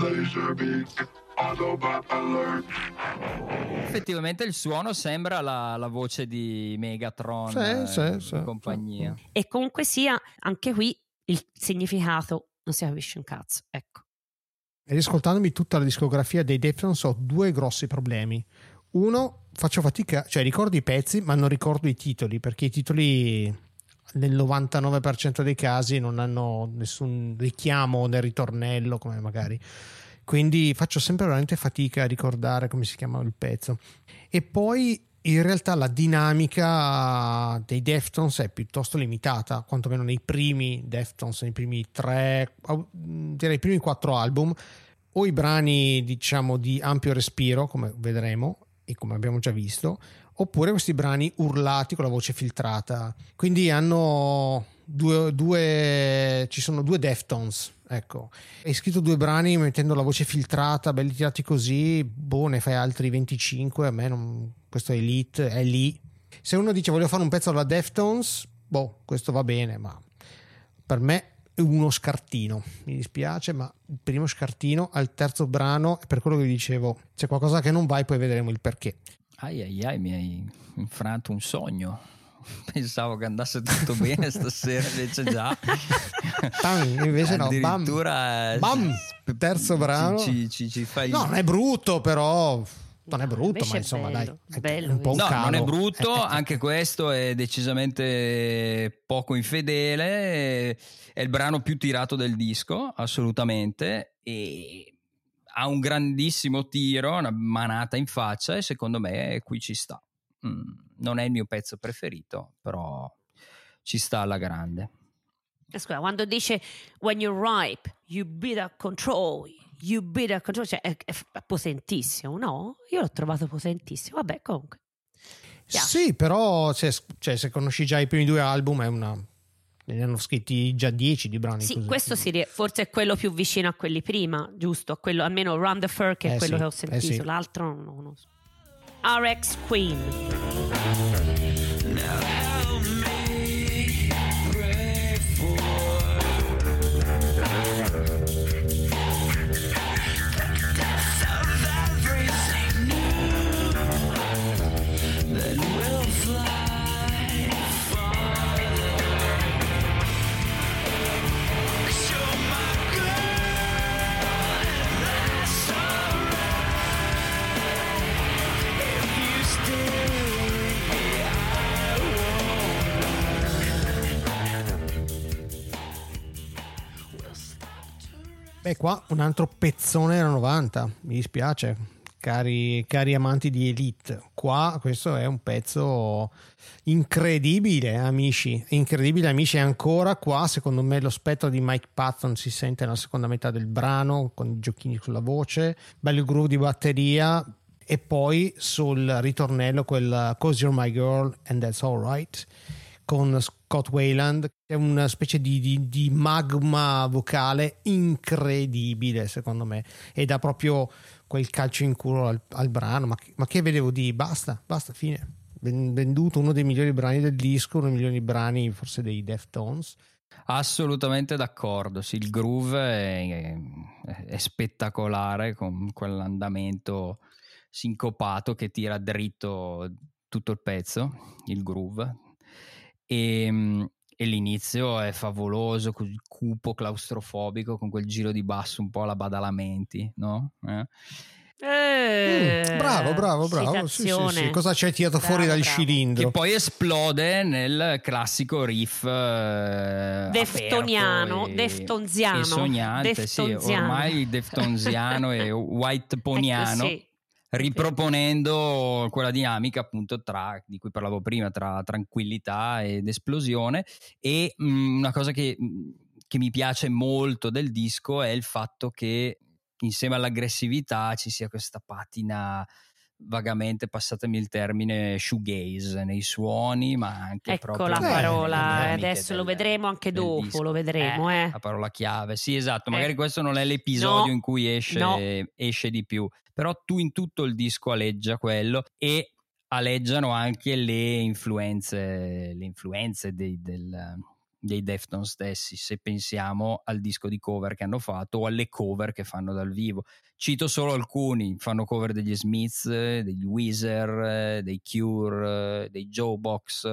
S3: Effettivamente il suono sembra la, la voce di Megatron sì, eh, sì, sì, compagnia.
S2: E comunque sia, anche qui il significato non si capisce un cazzo, ecco.
S1: E ascoltandomi tutta la discografia dei Deftones ho due grossi problemi. Uno, faccio fatica, cioè ricordo i pezzi, ma non ricordo i titoli, perché i titoli nel 99% dei casi non hanno nessun richiamo nel ritornello come magari. Quindi faccio sempre veramente fatica a ricordare come si chiama il pezzo. E poi in realtà la dinamica dei Deftones è piuttosto limitata, quantomeno nei primi Deftones, nei primi tre, direi i primi quattro album, o i brani diciamo di ampio respiro, come vedremo e come abbiamo già visto, oppure questi brani urlati con la voce filtrata. Quindi hanno due, due ci sono due Deftones Ecco, hai scritto due brani mettendo la voce filtrata, belli tirati così, boh, ne fai altri 25, a me non... questo Elite è lì. Se uno dice voglio fare un pezzo alla Deftones, boh, questo va bene, ma per me è uno scartino, mi dispiace, ma il primo scartino al terzo brano, per quello che vi dicevo, c'è qualcosa che non va e poi vedremo il perché.
S3: Ai ai ai, mi hai infranto un sogno. Pensavo che andasse tutto bene stasera, invece già.
S1: Tam, invece no,
S3: addirittura
S1: bam, bam terzo brano.
S3: Ci, ci, ci fai...
S1: No, non è brutto, però non è brutto, ma insomma,
S2: bello,
S1: dai,
S2: bello,
S1: un po' un
S3: No,
S1: calo.
S3: non è brutto, anche questo è decisamente poco infedele. È il brano più tirato del disco, assolutamente. E ha un grandissimo tiro, una manata in faccia, e secondo me qui ci sta. Mm, non è il mio pezzo preferito, però ci sta alla grande.
S2: Eh, scusa, quando dice when you're ripe, you beat control, you beat control, cioè è, è, potentissimo, no? Io l'ho trovato potentissimo, vabbè comunque.
S1: Piace. Sì, però cioè, cioè, se conosci già i primi due album è una... Ne hanno scritti già dieci di brani.
S2: Sì,
S1: così.
S2: questo si, forse è quello più vicino a quelli prima, giusto? A quello, almeno Run the Fur, che è
S1: eh
S2: quello
S1: sì,
S2: che ho sentito.
S1: Eh sì.
S2: L'altro no, non so. RX Queen.
S1: Beh, qua un altro pezzone della 90, mi dispiace, cari, cari amanti di Elite. Qua questo è un pezzo incredibile, amici. Incredibile, amici. E ancora qua, secondo me, lo spettro di Mike Patton si sente nella seconda metà del brano, con i giochini sulla voce, bello groove di batteria. E poi sul ritornello quel Cause You're My Girl and That's Alright con Scott Wayland, è una specie di, di, di, magma vocale incredibile secondo me e dà proprio quel calcio in culo al, al brano, ma, ma, che vedevo di basta, basta, fine. Venduto uno dei migliori brani del disco, uno dei migliori brani forse dei Deftones.
S3: Assolutamente d'accordo, sì, il groove è, è, è spettacolare con quell'andamento sincopato che tira dritto tutto il pezzo, il groove e, ehm, e, l'inizio è favoloso, cupo, claustrofobico, con quel giro di basso un po' alla Badalamenti, no? Eh?
S2: Eh,
S1: mm, bravo, bravo, bravo. Sì, sì, sì. Cosa ci hai tirato bravo, fuori dal
S2: bravo.
S1: cilindro?
S3: Che poi esplode nel classico riff eh,
S2: deftoniano,
S3: e,
S2: deftonziano,
S3: e sognante,
S2: deftonziano.
S3: sì, ormai deftonziano e white poniano.
S2: Ecco, sì
S3: riproponendo quella dinamica appunto tra, di cui parlavo prima, tra tranquillità ed esplosione e mh, mm, una cosa che, mm, che mi piace molto del disco è il fatto che insieme all'aggressività ci sia questa patina vagamente, passatemi il termine, shoegaze nei suoni, ma anche
S2: ecco
S3: proprio...
S2: la parola, eh, adesso del, lo vedremo anche dopo, disco. lo vedremo.
S3: Eh,
S2: eh.
S3: La parola chiave, sì esatto, magari eh. questo non è l'episodio
S2: no.
S3: in cui esce,
S2: no.
S3: esce di più, però tu in tutto il disco aleggia quello e aleggiano anche le influenze, le influenze dei, del, dei Deftones stessi, se pensiamo al disco di cover che hanno fatto o alle cover che fanno dal vivo. Cito solo alcuni, fanno cover degli Smiths, degli Weezer, dei Cure, dei Joe Box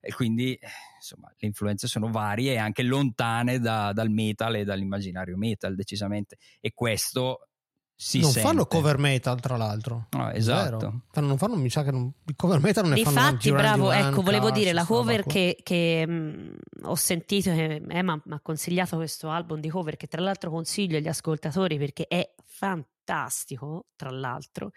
S3: e quindi insomma le influenze sono varie e anche lontane da, dal metal e dall'immaginario metal decisamente e questo si
S1: non
S3: sente.
S1: fanno cover metal, tra l'altro.
S3: No, esatto.
S1: Fanno, non fanno, mi sa che non, il cover metal non ne
S2: Difatti,
S1: fanno Duran
S2: bravo,
S1: Duran,
S2: ecco, volevo
S1: Cars,
S2: dire la cover che, che mh, ho sentito, che Emma mi ha consigliato questo album di cover, che tra l'altro consiglio agli ascoltatori perché è fantastico, tra l'altro.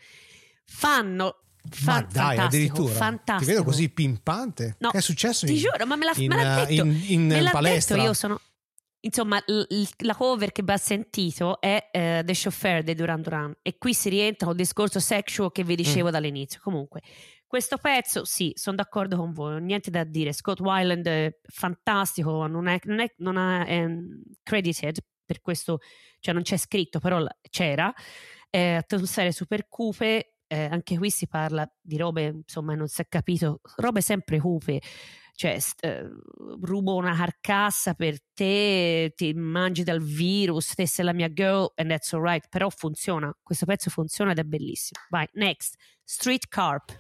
S2: Fanno
S1: Ma dai, addirittura
S2: fantastico.
S1: ti vedo così pimpante. No, che è successo?
S2: Ti
S1: in,
S2: giuro, ma me l'ha,
S1: in,
S2: me l'ha detto.
S1: In, in,
S2: me l'ha
S1: palestra.
S2: Detto, io sono. Insomma, l- la cover che va sentito è uh, The Chauffeur di Duran Duran e qui si rientra un discorso sexual che vi dicevo mm. dall'inizio. Comunque, questo pezzo, sì, sono d'accordo con voi, niente da dire. Scott Weiland è fantastico, non è, non è, non è um, credited per questo, cioè non c'è scritto, però c'era. Eh, atmosfere super cupe, eh, anche qui si parla di robe, insomma, non si è capito, robe sempre cupe. Cioè, eh, rubo una carcassa per te, ti mangi dal virus, te sei la mia girl and that's alright. Però funziona, questo pezzo funziona ed è bellissimo. Vai, next, Street Carp.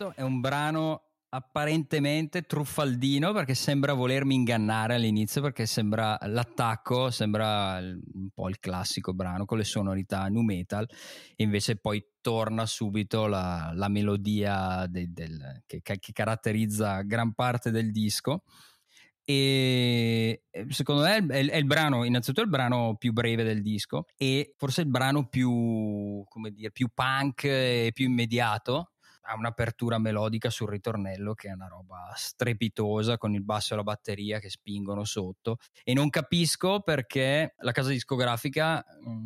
S3: Questo è un brano apparentemente truffaldino perché sembra volermi ingannare all'inizio perché sembra l'attacco sembra un po' il classico brano con le sonorità nu metal invece poi torna subito la, la melodia de, del, che, che, caratterizza gran parte del disco. E secondo me è, è il brano innanzitutto il brano più breve del disco e forse il brano più come dire più punk e più immediato ha un'apertura melodica sul ritornello che è una roba strepitosa con il basso e la batteria che spingono sotto. E non capisco perché la casa discografica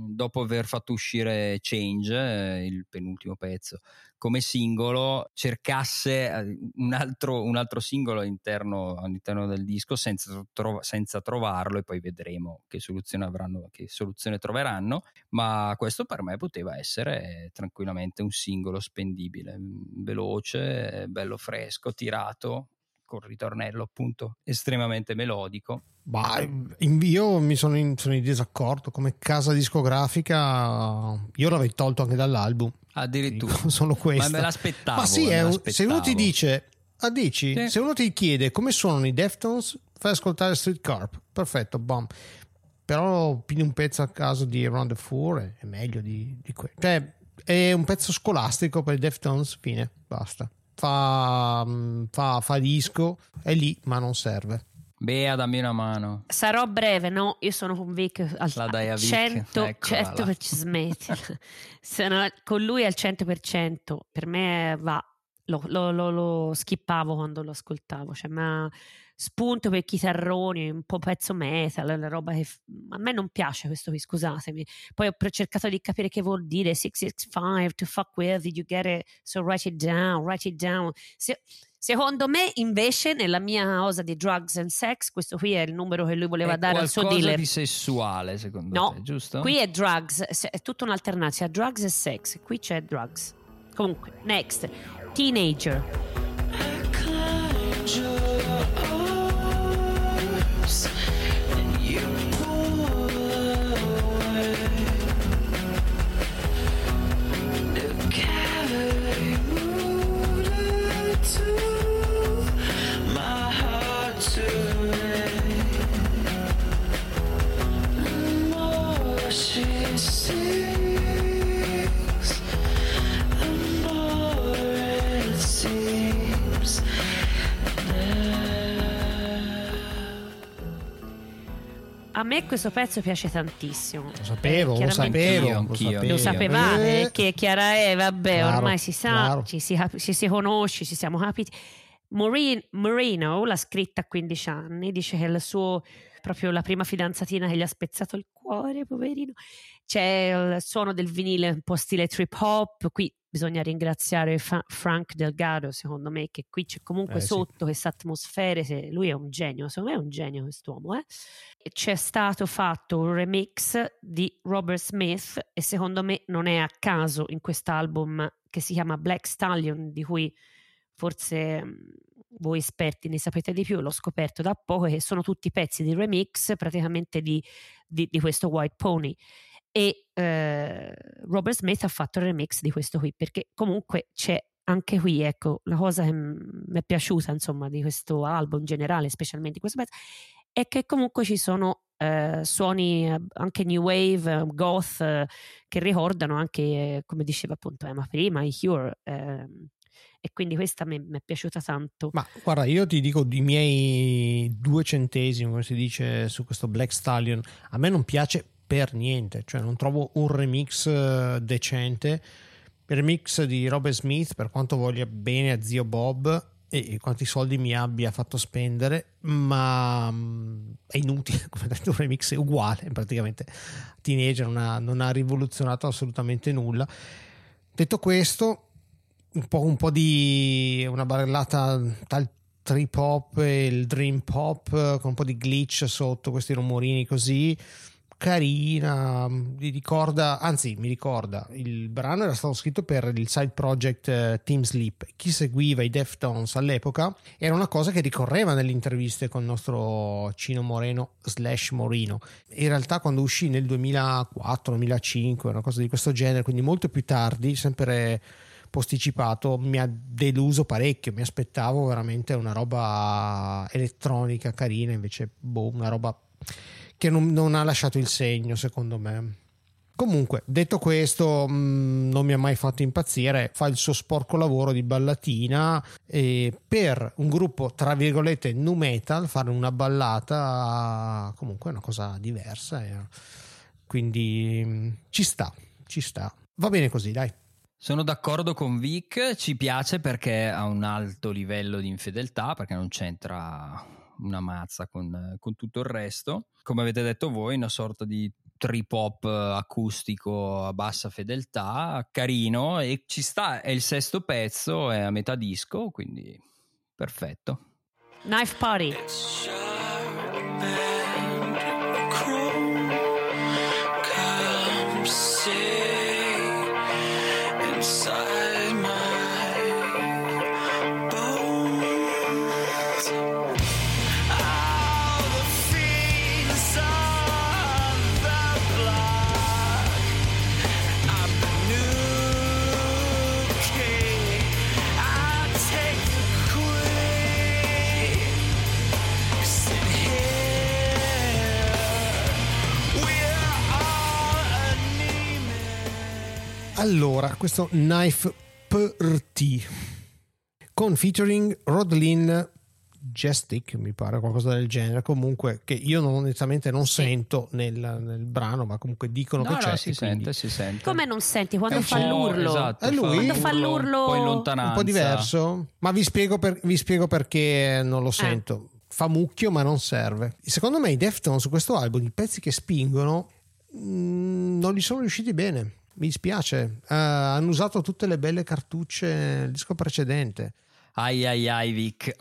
S3: dopo aver fatto uscire Change eh, il penultimo pezzo come singolo cercasse eh, un altro, un altro singolo all'interno, all'interno, del disco senza, tro- senza, trovarlo e poi vedremo che soluzione avranno, che soluzione troveranno, ma questo per me poteva essere tranquillamente un singolo spendibile, veloce, bello fresco, tirato, col ritornello appunto estremamente melodico.
S1: Bah, io mi sono in, sono in, disaccordo. Come casa discografica io l'avrei tolto anche dall'album.
S3: Addirittura.
S1: Solo questo
S3: ma me l'aspettavo
S1: ma sì,
S3: me
S1: se uno ti dice ah, dici, sì. se uno ti chiede come suonano i Deftones fai ascoltare Street Carp perfetto bam però pigli un pezzo a caso di Around the Four è, è meglio di, di quello cioè è un pezzo scolastico per i Deftones fine basta fa, mm, fa, fa disco, è lì, ma non serve.
S3: Bea, dammi una mano.
S2: Sarò breve, no? Io sono con Vic al, la dai a 100%, 100% smetti. sono con lui al 100%. Per me va. Lo, lo, lo, lo skippavo quando lo ascoltavo. Cioè, ma spunto per chitarroni, un po' pezzo metal, la roba che a me non piace questo qui, scusatemi. Poi ho cercato di capire che vuol dire 665 to fuck with, did you get it? So write it down, write it down. Se- Secondo me, invece, nella mia osa di drugs and sex, questo qui è il numero che lui voleva
S3: è
S2: dare al suo dealer.
S3: di sessuale, secondo
S2: no,
S3: te, giusto?
S2: Qui è drugs, è tutta un'alternanza, drugs e sex. Qui c'è drugs. Comunque, next, teenager. Me questo pezzo piace tantissimo.
S1: Lo sapevo, eh, lo sapevo,
S3: anch'io,
S1: lo sapevo.
S2: Lo sapevate,
S1: eh.
S2: che Chiara è, vabbè,
S1: claro,
S2: ormai si sa,
S1: claro.
S2: ci si, ci si conosce, ci siamo capiti. Marino l'ha scritta a 15 anni, dice che è il suo, proprio la prima fidanzatina che gli ha spezzato il cuore, poverino. C'è il suono del vinile un po' stile trip hop, qui bisogna ringraziare Fa- Frank Delgado, secondo me, che qui c'è comunque
S1: eh,
S2: sotto
S1: sì.
S2: questa atmosfera, lui è un genio, secondo me è un genio quest'uomo. Eh? C'è stato fatto un remix di Robert Smith e secondo me non è a caso in quest'album che si chiama Black Stallion, di cui forse voi esperti ne sapete di più, l'ho scoperto da poco, che sono tutti pezzi di remix praticamente di, di, di questo White Pony. E eh, Robert Smith ha fatto il remix di questo qui, perché comunque c'è anche qui, ecco, la cosa che mi è piaciuta, insomma, di questo album in generale, specialmente di questo pezzo, è che comunque ci sono eh, suoni eh, anche new wave, goth, eh, che ricordano anche, eh, come diceva appunto Emma prima, i Cure. Ehm, e quindi questa mi, è piaciuta tanto.
S1: Ma guarda, io ti dico i miei due centesimi, come si dice su questo Black Stallion, a me non piace per niente, cioè non trovo un remix eh, decente. Il remix di Robert Smith, per quanto voglia bene a zio Bob e quanti soldi mi abbia fatto spendere, ma mm, è inutile, come detto, un remix è uguale, praticamente Teenager non ha, non ha rivoluzionato assolutamente nulla. Detto questo, un po', un po di una barellata tal trip hop e il dream pop con un po' di glitch sotto questi rumorini così carina mi ricorda anzi mi ricorda il brano era stato scritto per il side project uh, Team Sleep chi seguiva i Deftones all'epoca era una cosa che ricorreva nelle interviste con il nostro Cino Moreno slash Morino in realtà quando uscì nel 2004-2005 una cosa di questo genere quindi molto più tardi sempre posticipato mi ha deluso parecchio. Mi aspettavo veramente una roba elettronica carina, invece, boh, una roba che non, non ha lasciato il segno, secondo me. Comunque, detto questo, mh, mm, non mi ha mai fatto impazzire. Fa il suo sporco lavoro di ballatina e per un gruppo, tra virgolette, nu metal, fare una ballata comunque è una cosa diversa. Eh. Quindi mh, mm, ci sta, ci sta. Va bene così, dai.
S3: Sono d'accordo con Vic, ci piace perché ha un alto livello di infedeltà, perché non c'entra una mazza con, con tutto il resto. Come avete detto voi, una sorta di trip hop acustico a bassa fedeltà, carino e ci sta, è il sesto pezzo, è a metà disco, quindi perfetto.
S2: Knife Party.
S1: Allora, questo Knife PT con featuring Rodlin Gestic, mi pare, qualcosa del genere. Comunque, che io non, onestamente non sento nel, nel, brano, ma comunque dicono
S3: no,
S1: che no, c'è.
S3: Si
S1: quindi...
S3: sente, si sente.
S2: Come non senti quando eh, fa l'urlo?
S3: Esatto,
S1: è lui,
S2: quando fa l'urlo
S3: un po',
S1: un po' diverso. Ma vi spiego, per, vi spiego perché non lo ah. sento. Eh. Fa mucchio, ma non serve. Secondo me, i Deftones su questo album, i pezzi che spingono, mh, mm, non li sono riusciti bene mi dispiace, uh, hanno usato tutte le belle cartucce nel disco precedente.
S3: Ai ai ai Vic.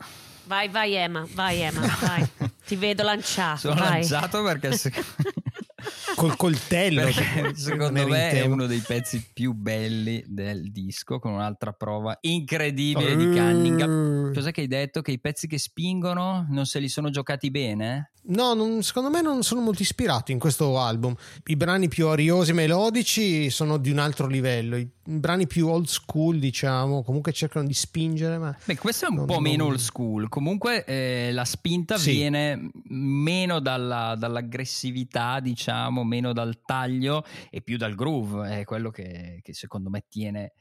S2: Vai, vai Emma, vai Emma, vai. Ti vedo lanciato.
S3: Sono
S2: vai.
S3: lanciato perché... Se...
S1: Col coltello.
S3: Perché secondo me è uno dei pezzi più belli del disco, con un'altra prova incredibile uh. di Cunningham. Cos'è che hai detto? Che i pezzi che spingono non se li sono giocati bene?
S1: No, non, secondo me non sono molto ispirato in questo album. I brani più ariosi e melodici sono di un altro livello. I brani più old school, diciamo, comunque cercano di spingere. Ma
S3: Beh, questo è un non, po' meno old school. Comunque eh, la spinta sì. viene meno dalla, dall'aggressività, diciamo, meno dal taglio e più dal groove. È quello che, che secondo me tiene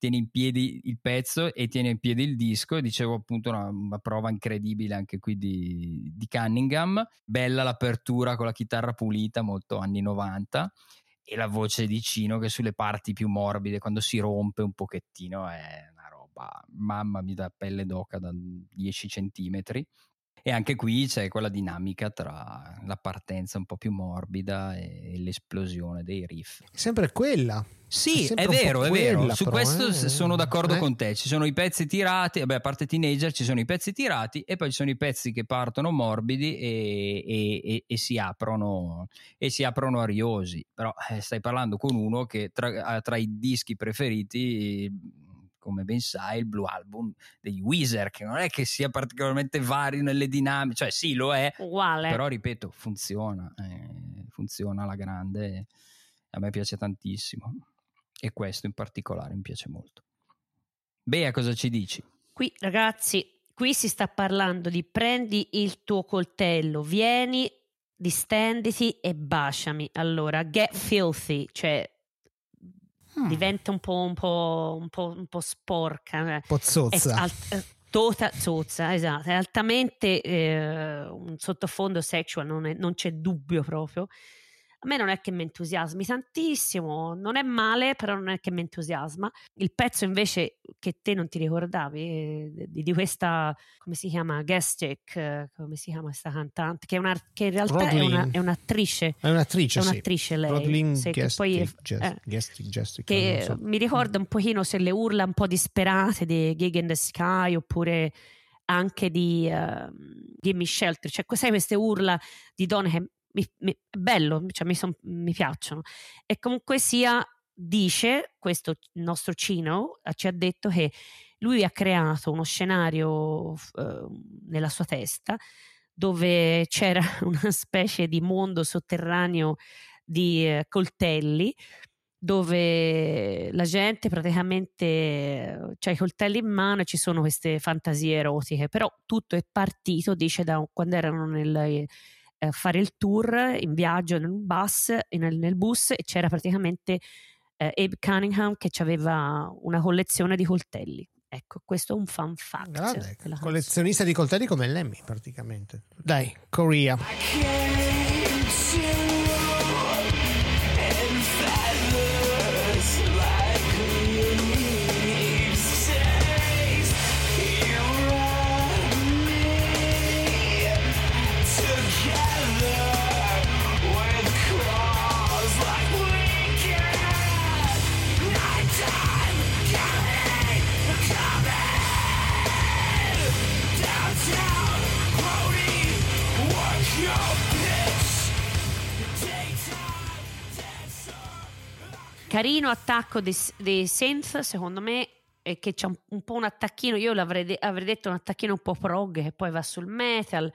S3: tiene in piedi il pezzo e tiene in piedi il disco e dicevo appunto una, una prova incredibile anche qui di, di, Cunningham bella l'apertura con la chitarra pulita molto anni 90 e la voce di Cino che sulle parti più morbide quando si rompe un pochettino è una roba mamma mi dà pelle d'oca da 10 centimetri e anche qui c'è quella dinamica tra la partenza un po' più morbida e l'esplosione dei riff.
S1: Sempre quella.
S3: Sì, è, è vero, è vero. Su questo eh, sono d'accordo eh. con te. Ci sono i pezzi tirati, vabbè, a parte teenager, ci sono i pezzi tirati e poi ci sono i pezzi che partono morbidi e, e, e, e si, aprono, e si aprono ariosi. Però eh, stai parlando con uno che tra, tra i dischi preferiti come ben sai, il Blue Album degli Weezer, che non è che sia particolarmente vario nelle dinamiche, cioè sì, lo è,
S2: Uguale.
S3: però ripeto, funziona, eh, funziona alla grande, a me piace tantissimo e questo in particolare mi piace molto. Bea, cosa ci dici?
S2: Qui ragazzi, qui si sta parlando di prendi il tuo coltello, vieni, distenditi e baciami. Allora, get filthy, cioè mm. diventa un po', un po', un po', un po sporca.
S1: Un po' zozza.
S2: Alt- eh, tota, zozza, esatto. È altamente eh, un sottofondo sexual, non, è, non c'è dubbio proprio a me non è che mi entusiasmi tantissimo, non è male, però non è che mi entusiasma. Il pezzo invece che te non ti ricordavi eh, di, di questa, come si chiama, Gestic, eh, come si chiama questa cantante, che, una, che in realtà è, una, è, un'attrice.
S1: È un'attrice,
S2: è un'attrice
S1: sì.
S2: lei.
S1: Rodlin
S2: sì,
S1: Gestic,
S2: poi,
S1: Gestic, Gestic,
S2: che
S1: so.
S2: mi ricorda un pochino se le urla un po' disperate di Gig in the Sky oppure anche di uh, Gimme Shelter, cioè sai queste urla di donne che mi, mi, bello, cioè mi, son, mi piacciono. E comunque sia, dice questo nostro Cino, eh, ci ha detto che lui ha creato uno scenario eh, nella sua testa dove c'era una specie di mondo sotterraneo di eh, coltelli dove la gente praticamente ha i coltelli in mano e ci sono queste fantasie erotiche, però tutto è partito, dice, da quando erano nel, eh, fare il tour in viaggio nel bus, nel, nel bus e c'era praticamente eh, Abe Cunningham che aveva una collezione di coltelli. Ecco, questo è un fun fact.
S1: Grande, collezionista di coltelli come Lemmy praticamente. Dai, Korea.
S2: Carino attacco dei, synth, secondo me, e che c'è un, un, po' un attacchino, io l'avrei de- avrei detto un attacchino un po' prog che poi va sul metal,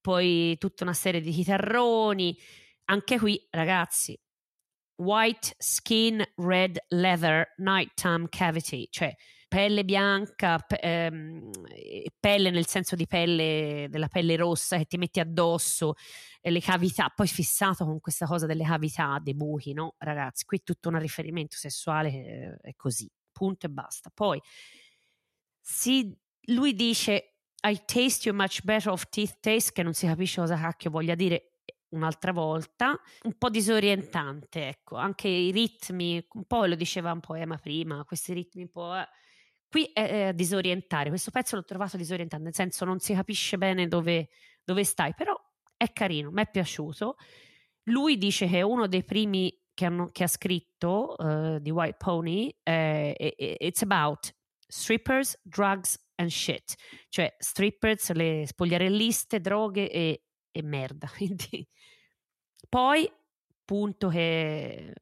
S2: poi tutta una serie di chitarroni. Anche qui, ragazzi, white skin, red leather, nighttime cavity, cioè pelle bianca, pe- ehm, pelle nel senso di pelle della pelle rossa che ti metti addosso, le cavità, poi fissato con questa cosa delle cavità, dei buchi, no? Ragazzi, qui tutto un riferimento sessuale che è così, punto e basta. Poi si, lui dice I taste you much better of teeth taste, che non si capisce cosa cacchio voglia dire un'altra volta, un po' disorientante, ecco, anche i ritmi, un po' lo diceva un po' Emma prima, questi ritmi un po'... Eh. Qui è, è disorientare, questo pezzo l'ho trovato disorientante, nel senso non si capisce bene dove, dove stai, però è carino, mi è piaciuto. Lui dice che è uno dei primi che, hanno, che ha scritto uh, di White Pony, uh, it's about strippers, drugs and shit, cioè strippers, le spogliarelliste, droghe e, e merda. Quindi. Poi, punto che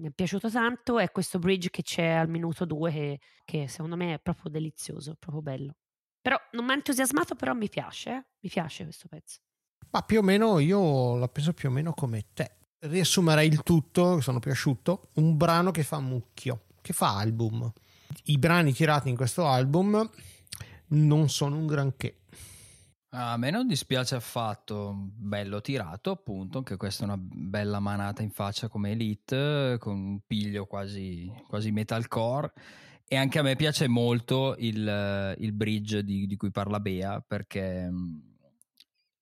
S2: mi è piaciuto tanto è questo bridge che c'è al minuto 2 che, che secondo me è proprio delizioso, proprio bello. Però non mi ha entusiasmato, però mi piace, eh? mi piace questo pezzo.
S1: Ma più o meno io la penso più o meno come te. Riassumerei il tutto, sono più asciutto, un brano che fa mucchio, che fa album. I brani tirati in questo album non sono un granché.
S3: A me non dispiace affatto, bello tirato appunto, anche questa è una bella manata in faccia come Elite, con un piglio quasi, quasi metalcore. E anche a me piace molto il, il bridge di, di, cui parla Bea perché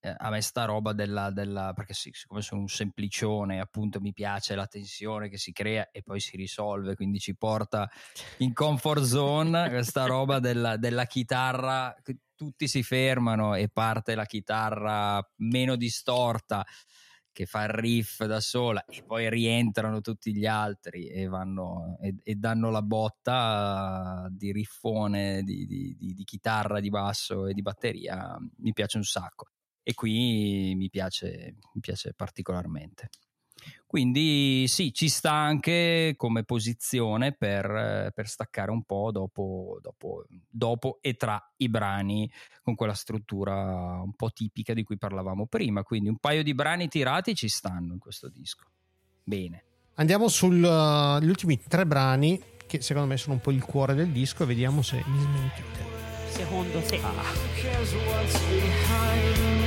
S3: eh, a me sta roba della, della perché sì, siccome sono un semplicione appunto mi piace la tensione che si crea e poi si risolve quindi ci porta in comfort zone questa roba della, della chitarra tutti si fermano e parte la chitarra meno distorta che fa il riff da sola e poi rientrano tutti gli altri e, vanno, e, e danno la botta di riffone di, di, di, di, chitarra, di basso e di batteria mi piace un sacco e qui mi piace, mi piace particolarmente. Quindi sì, ci sta anche come posizione per, per staccare un po' dopo, dopo, dopo, e tra i brani con quella struttura un po' tipica di cui parlavamo prima. Quindi un paio di brani tirati ci stanno in questo disco. Bene.
S1: Andiamo sugli uh, ultimi tre brani che secondo me sono un po' il cuore del disco e vediamo se mi smentite.
S2: Secondo te. Ah.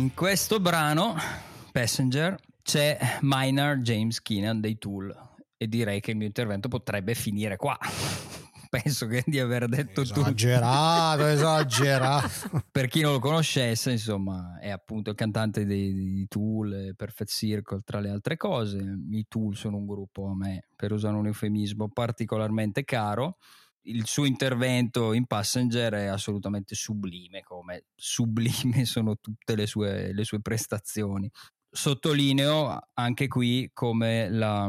S3: In questo brano, Passenger, c'è Minor James Keenan dei Tool e direi che il mio intervento potrebbe finire qua. Penso che di aver detto
S1: esagerato, tutto. Esagerato, esagerato.
S3: per chi non lo conoscesse, insomma, è appunto il cantante dei, dei Tool Perfect Circle, tra le altre cose. I Tool sono un gruppo a me, per usare un eufemismo, particolarmente caro il suo intervento in Passenger è assolutamente sublime, come sublime sono tutte le sue, le sue prestazioni. Sottolineo anche qui come la,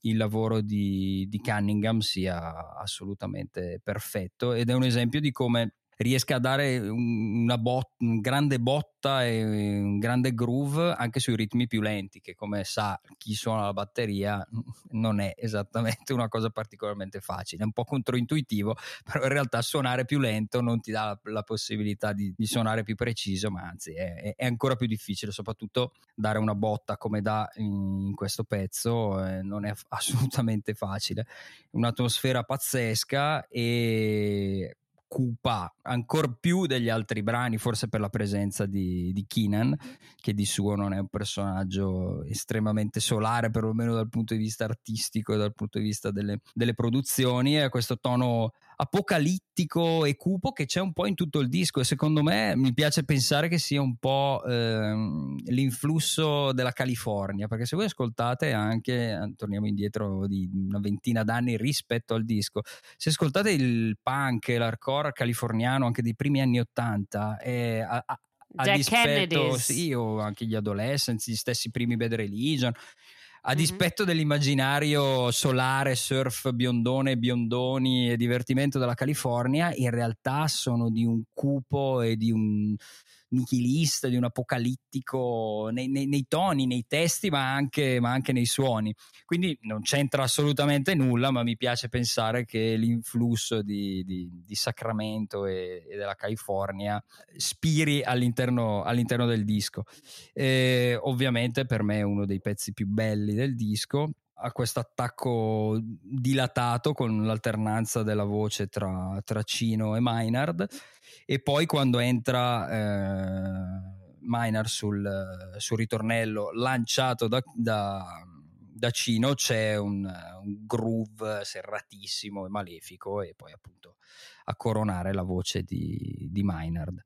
S3: il lavoro di, di Cunningham sia assolutamente perfetto ed è un esempio di come riesca a dare una bot, un grande botta e un grande groove anche sui ritmi più lenti, che come sa chi suona la batteria non è esattamente una cosa particolarmente facile, è un po' controintuitivo, però in realtà suonare più lento non ti dà la, la possibilità di, di, suonare più preciso, ma anzi è, è, ancora più difficile, soprattutto dare una botta come dà in, in questo pezzo eh, non è assolutamente facile. Un'atmosfera pazzesca e cupa ancora più degli altri brani, forse per la presenza di, di Keenan, che di suo non è un personaggio estremamente solare, perlomeno dal punto di vista artistico e dal punto di vista delle, delle produzioni, e questo tono apocalittico e cupo che c'è un po' in tutto il disco e secondo me mi piace pensare che sia un po' ehm, l'influsso della California perché se voi ascoltate anche eh, torniamo indietro di una ventina d'anni rispetto al disco se ascoltate il punk e l'hardcore californiano anche dei primi anni 80 è, a, a, a dispetto, sì, o anche gli adolescents, gli stessi primi Bad Religion a mm-hmm. dispetto dell'immaginario solare, surf, biondone, biondoni e divertimento della California, in realtà sono di un cupo e di un nichilista, di un apocalittico nei, nei, nei toni, nei testi, ma anche, ma anche, nei suoni. Quindi non c'entra assolutamente nulla, ma mi piace pensare che l'influsso di, di, di Sacramento e, e, della California spiri all'interno, all'interno del disco. E, ovviamente per me è uno dei pezzi più belli del disco a questo attacco dilatato con l'alternanza della voce tra, tra Cino e Maynard e poi quando entra eh, Maynard sul, sul, ritornello lanciato da, da, da Cino c'è un, un, groove serratissimo e malefico e poi appunto a coronare la voce di, di Maynard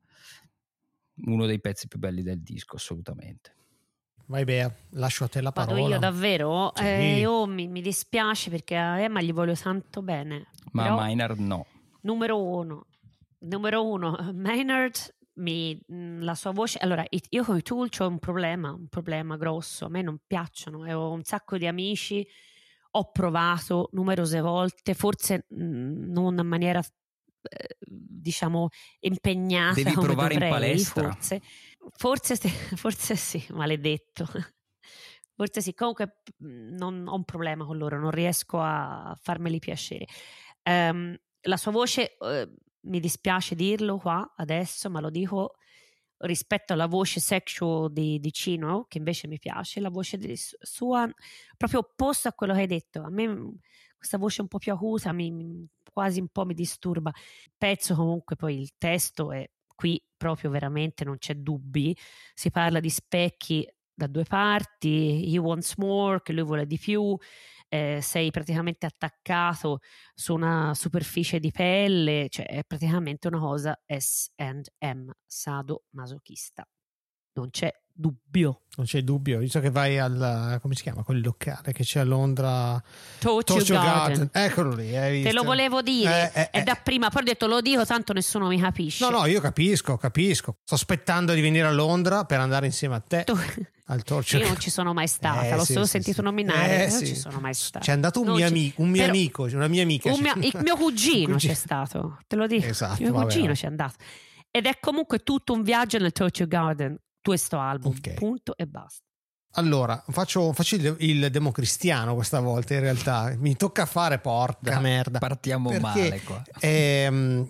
S3: uno dei pezzi più belli del disco assolutamente
S1: Vai Bea, lascio a te la parola.
S2: Vado io davvero? Sì. Eh, io mi, mi, dispiace perché a Emma gli voglio tanto bene.
S3: Ma a Maynard no.
S2: Numero uno. Numero uno, Maynard, mi, mm, la sua voce... Allora, io con i Tool ho un problema, un problema grosso. A me non piacciono. E ho un sacco di amici, ho provato numerose volte, forse mh, mm, non in maniera eh, diciamo impegnata
S3: devi provare
S2: dovrei,
S3: in palestra
S2: forse Forse, forse sì, maledetto. Forse sì, comunque non ho un problema con loro, non riesco a farmeli piacere. Um, la sua voce, uh, mi dispiace dirlo qua adesso, ma lo dico rispetto alla voce sexual di, di Cino, che invece mi piace, la voce sua proprio opposta a quello che hai detto. A me questa voce un po' più acuta mi, quasi un po' mi disturba. Il pezzo comunque poi il testo è qui proprio veramente non c'è dubbi, si parla di specchi da due parti, he wants more, che lui vuole di più, eh, sei praticamente attaccato su una superficie di pelle, cioè è praticamente una cosa S&M, sado masochista. Non c'è dubbio.
S1: Non c'è dubbio, visto che vai al come si chiama quel locale che c'è a Londra
S2: Tokyo, Garden.
S1: Garden. Eccolo lì,
S2: Te lo volevo dire, eh, eh, è da eh. prima, poi ho detto lo dico tanto nessuno mi capisce.
S1: No, no, io capisco, capisco. Sto aspettando di venire a Londra per andare insieme a te. Tu... Al Torture.
S2: Io non ci sono mai stata, eh, l'ho sì, solo sì, sentito sì. nominare, eh, non ci sono mai stata.
S1: C'è andato un, mio, amico, un mio Però, amico, una mia amica.
S2: Mio, il mio cugino c'è stato, te lo dico. Esatto, il mio vabbè, cugino c'è andato. Ed è comunque tutto un viaggio nel Tokyo Garden questo album, okay. punto e basta.
S1: Allora, faccio, faccio il, il, democristiano questa volta in realtà, mi tocca fare porca merda.
S3: Partiamo male qua.
S1: Ehm,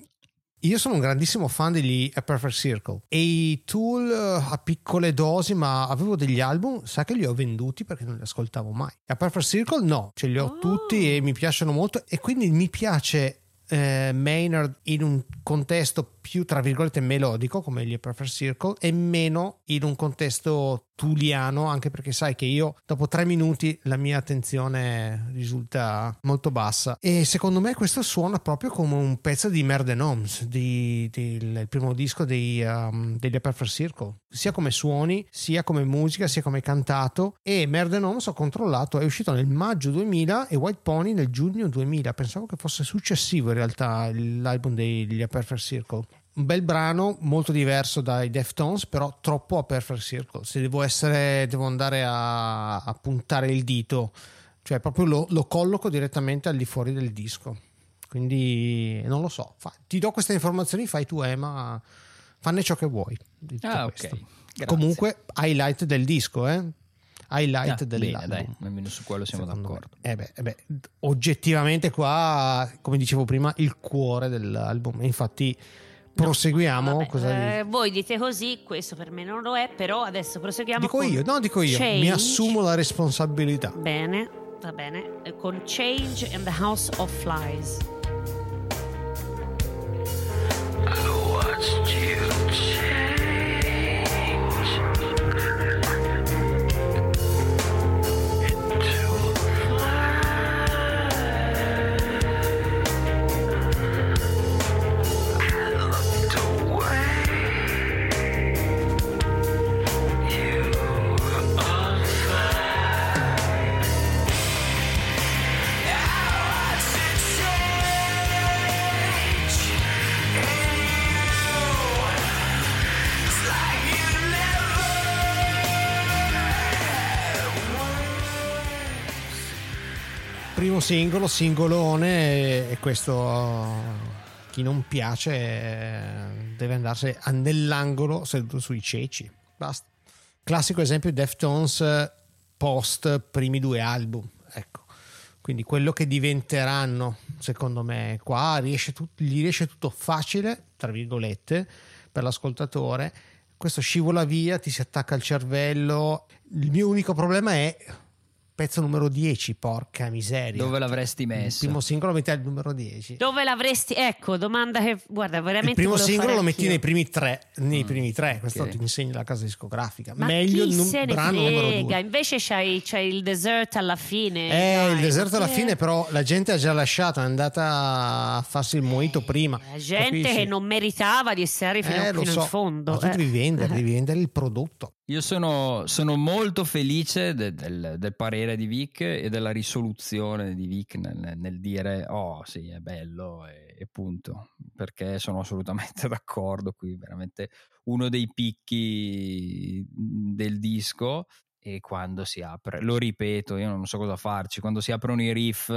S1: io sono un grandissimo fan degli A Perfect Circle e i Tool eh, a piccole dosi, ma avevo degli album, sa che li ho venduti perché non li ascoltavo mai. A Perfect Circle no, ce li ho oh. tutti e mi piacciono molto e quindi mi piace eh, Maynard in un contesto più tra virgolette melodico come gli Perfect Circle e meno in un contesto tuliano anche perché sai che io dopo tre minuti la mia attenzione risulta molto bassa. E secondo me questo suona proprio come un pezzo di Merde Noms di, di, il primo disco dei, um, degli Perfect Circle. Sia come suoni sia come musica sia come cantato. E Merde Noms ho controllato è uscito nel maggio 2000 e White Pony nel giugno 2000 pensavo che fosse successivo in realtà l'album degli Perfect Circle un bel brano molto diverso dai Deftones però troppo a Perfect Circle se devo essere devo andare a, a puntare il dito cioè proprio lo, lo, colloco direttamente al di fuori del disco quindi non lo so fa, ti do queste informazioni fai tu Emma fanne ciò che vuoi
S3: ah, okay.
S1: comunque highlight del disco eh highlight ah,
S3: dell'album. Bene, dai, almeno su quello siamo Secondo d'accordo.
S1: Eh beh, eh beh, oggettivamente qua, come dicevo prima, il cuore dell'album. Infatti proseguiamo.
S2: Vabbè, eh, voi dite così, questo per me non lo è, però adesso proseguiamo.
S1: Dico io, no, dico io, change. mi assumo la responsabilità.
S2: Bene, va bene, con Change in the House of Flies.
S1: Singolo, singolone, e questo chi non piace deve andarsi nell'angolo seduto sui ceci. Basta. Classico esempio Deftones post primi due album. Ecco. Quindi quello che diventeranno, secondo me, qua riesce tut- gli riesce tutto facile, tra virgolette, per l'ascoltatore. Questo scivola via, ti si attacca al cervello. Il mio unico problema è pezzo numero 10, porca miseria.
S3: Dove l'avresti messo?
S1: Il primo singolo lo metti al numero 10.
S2: Dove l'avresti, ecco, domanda che, guarda, veramente...
S1: Il primo singolo lo metti nei primi tre, nei mm. primi tre, questo okay. ti insegna la casa discografica. Ma Meglio il num- brano frega? numero 2.
S2: Invece c'hai, c'hai, il desert alla fine.
S1: Eh, dai, il desert alla fine, però la gente ha già lasciato, è andata a farsi il eh, prima.
S2: La gente capisci? che non meritava di essere fino, eh, fino so. in fondo. Ma
S1: tu devi eh. vendere, devi vendere il prodotto.
S3: Io sono, sono molto felice de, del, del, parere di Vic e della risoluzione di Vic nel, nel dire oh sì è bello e, e, punto. Perché sono assolutamente d'accordo qui veramente uno dei picchi del disco e quando si apre lo ripeto io non so cosa farci quando si aprono i riff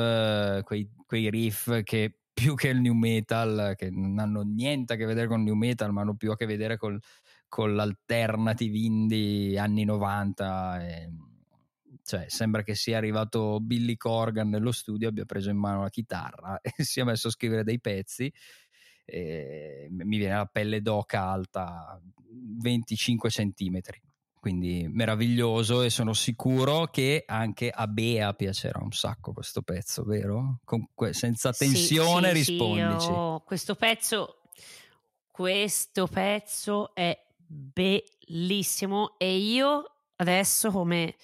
S3: quei, quei riff che più che il new metal che non hanno niente a che vedere con il new metal ma hanno più a che vedere col con l'alternative indie anni 90. E, cioè, sembra che sia arrivato Billy Corgan nello studio, abbia preso in mano la chitarra e si è messo a scrivere dei pezzi. mi viene la pelle d'oca alta 25 centimetri quindi meraviglioso e sono sicuro che anche a Bea piacerà un sacco questo pezzo, vero? Con, senza tensione sì, sì, rispondici. Sì,
S2: questo pezzo questo pezzo è bellissimo e io adesso come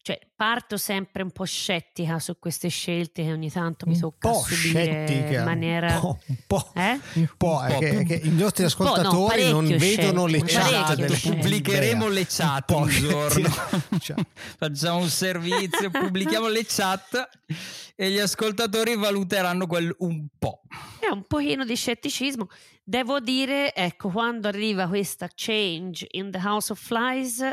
S2: cioè, parto sempre un po' scettica su queste scelte che ogni tanto mi tocca subire scettica. in maniera
S1: un po', eh? un po', un po'. È che, i nostri ascoltatori no, non vedono le chat
S3: pubblicheremo le chat un, un giorno facciamo un servizio pubblichiamo le chat e gli ascoltatori valuteranno quel un po'
S2: è un pochino di scetticismo devo dire ecco quando arriva questa change in the House of Flies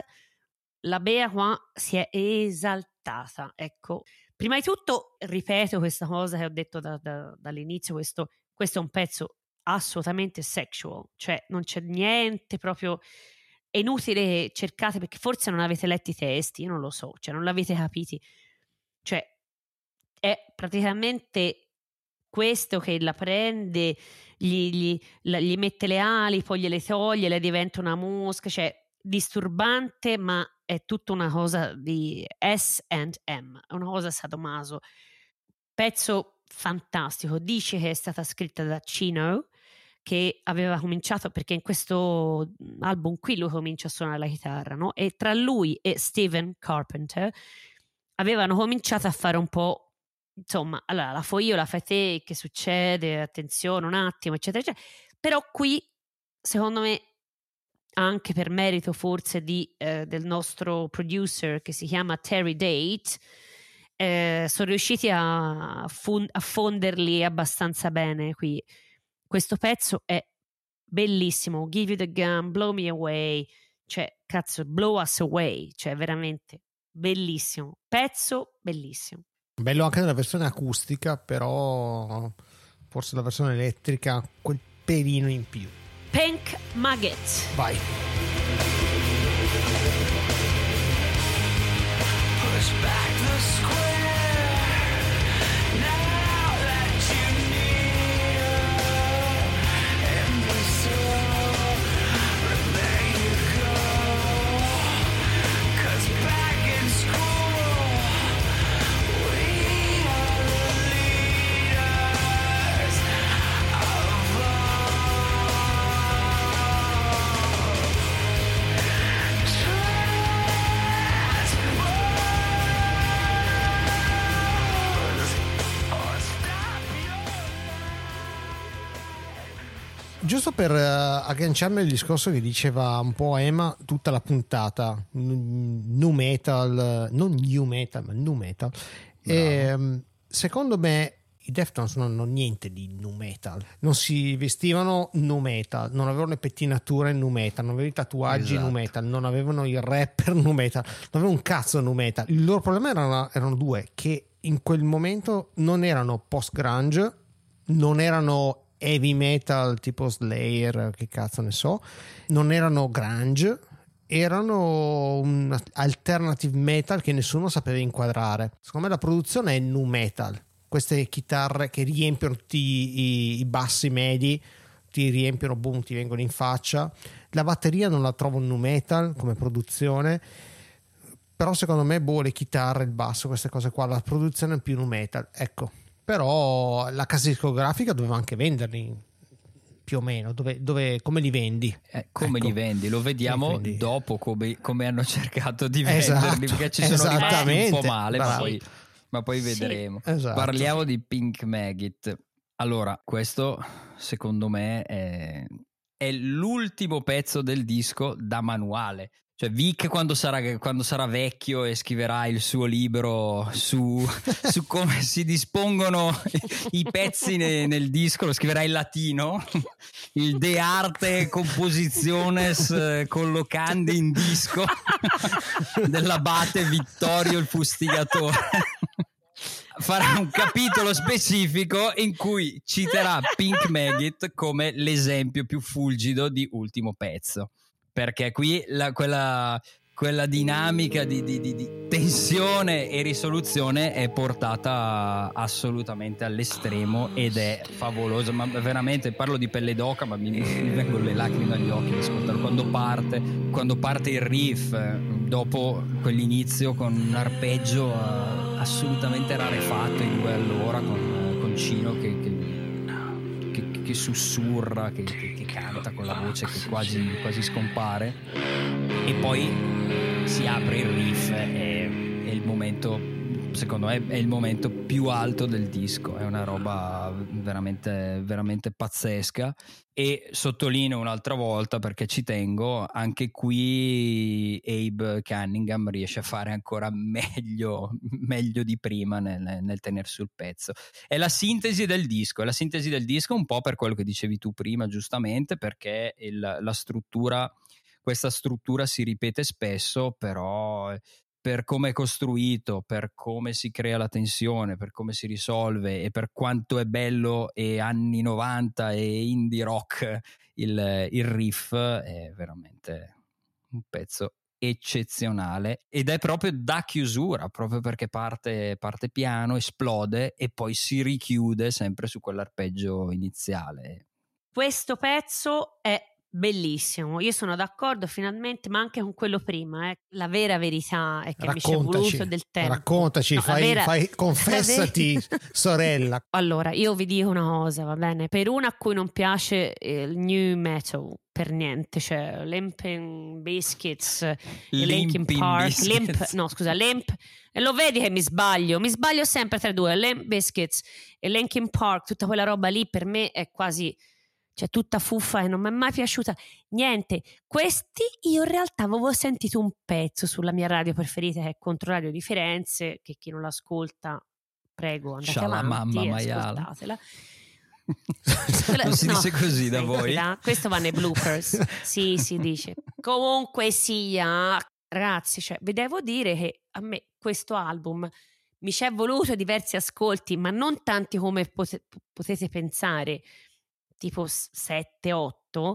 S2: la Bea qua si è esaltata. Ecco, prima di tutto ripeto questa cosa che ho detto da, da, dall'inizio, questo, questo è un pezzo assolutamente sexual, cioè non c'è niente proprio è inutile che cercate perché forse non avete letto i testi, io non lo so, cioè non l'avete capiti. Cioè è praticamente questo che la prende, gli, gli, la, gli mette le ali, poi gliele toglie, le diventa una mosca, cioè disturbante ma è tutta una cosa di S&M, è una cosa sadomaso. Pezzo fantastico, dice che è stata scritta da Chino, che aveva cominciato, perché in questo album qui lui comincia a suonare la chitarra, no? E tra lui e Steven Carpenter avevano cominciato a fare un po', insomma, allora la fo io, la fai te, che succede, attenzione un attimo, eccetera, eccetera. Però qui, secondo me, anche per merito forse di, eh, del nostro producer che si chiama Terry Date, eh, sono riusciti a, fun- a fonderli abbastanza bene qui. Questo pezzo è bellissimo, Give You the Gun, Blow Me Away, cioè cazzo, Blow Us Away, cioè veramente bellissimo, pezzo bellissimo.
S1: Bello anche nella versione acustica, però forse la versione elettrica quel pelino in più.
S2: Pink Maggot.
S1: Vai. Push back the square. Per uh, agganciarmi al discorso che diceva un po' Emma tutta la puntata, nu metal, non new metal, ma nu metal. E, um, secondo me i Deftones non hanno niente di nu metal, non si vestivano nu metal, non avevano le pettinature nu metal, non avevano i tatuaggi esatto. nu metal, non avevano il rapper nu metal, non avevano un cazzo nu metal. Il loro problema erano, erano due, che in quel momento non erano post grunge, non erano heavy metal tipo Slayer, che cazzo ne so, non erano grunge, erano un alternative metal che nessuno sapeva inquadrare. Secondo me la produzione è nu metal, queste chitarre che riempiono tutti i, i bassi medi, ti riempiono, boom, ti vengono in faccia. La batteria non la trovo nu metal come produzione però secondo me boh le chitarre il basso queste cose qua la produzione è più nu metal ecco però la casa discografica doveva anche venderli più o meno, dove, dove, come li vendi?
S3: Eh, come ecco. li vendi? Lo vediamo dopo come, come, hanno cercato di esatto, venderli, perché ci sono rimasti un po' male, ma poi, ma poi, vedremo. Sì, esatto. Parliamo di Pink Maggot. Allora, questo secondo me è, è l'ultimo pezzo del disco da manuale. Cioè, Vic quando sarà, quando sarà, vecchio e scriverà il suo libro su, su come si dispongono i pezzi ne, nel disco, lo scriverà in latino, il De Arte Compositiones eh, collocandi in disco. Dell'abate Vittorio il fustigatore. Farà un capitolo specifico in cui citerà Pink Maggot come l'esempio più fulgido di ultimo pezzo perché qui la, quella, quella, dinamica di, di, di, tensione e risoluzione è portata assolutamente all'estremo ed è favolosa. Ma veramente parlo di pelle d'oca, ma mi, mi vengono le lacrime agli occhi ascoltarlo. Quando parte, quando parte il riff, dopo quell'inizio con un arpeggio uh, assolutamente rarefatto in due all'ora con, con Cino che, che che sussurra, che, che, che, canta con la voce che quasi, quasi scompare. E poi si apre il riff e è il momento secondo me è il momento più alto del disco, è una roba veramente, veramente pazzesca e sottolineo un'altra volta perché ci tengo, anche qui Abe Cunningham riesce a fare ancora meglio, meglio di prima nel, nel tenere sul pezzo. È la sintesi del disco, è la sintesi del disco un po' per quello che dicevi tu prima giustamente perché il, la struttura questa struttura si ripete spesso, però per come è costruito, per come si crea la tensione, per come si risolve e per quanto è bello e anni 90 e indie rock il, il riff è veramente un pezzo eccezionale ed è proprio da chiusura, proprio perché parte, parte piano, esplode e poi si richiude sempre su quell'arpeggio iniziale.
S2: Questo pezzo è Bellissimo, io sono d'accordo finalmente, ma anche con quello prima. Eh. La vera verità è che raccontaci, mi ci è voluto del tempo.
S1: Raccontaci, no, fai, vera, fai, confessati, sorella.
S2: Allora, io vi dico una cosa, va bene? Per una a cui non piace il new metal, per niente, cioè Limp Biscuits, Linkin Park, Limp, no scusa, Limp, e lo vedi che mi sbaglio, mi sbaglio sempre tra i due, Limp Biscuits e Linkin Park, tutta quella roba lì per me è quasi cioè tutta fuffa e non mi è mai piaciuta niente. Questi io in realtà avevo sentito un pezzo sulla mia radio preferita che è Controradio di Firenze, che chi non l'ascolta, prego, andate Sciala avanti mamma ascoltatela.
S3: non si no, dice così da voi.
S2: Questo va nei bloopers. sì, si dice. Comunque sia, ragazzi, cioè, vi devo dire che a me questo album mi ci è voluto diversi ascolti, ma non tanti come potete pensare tipo 7-8,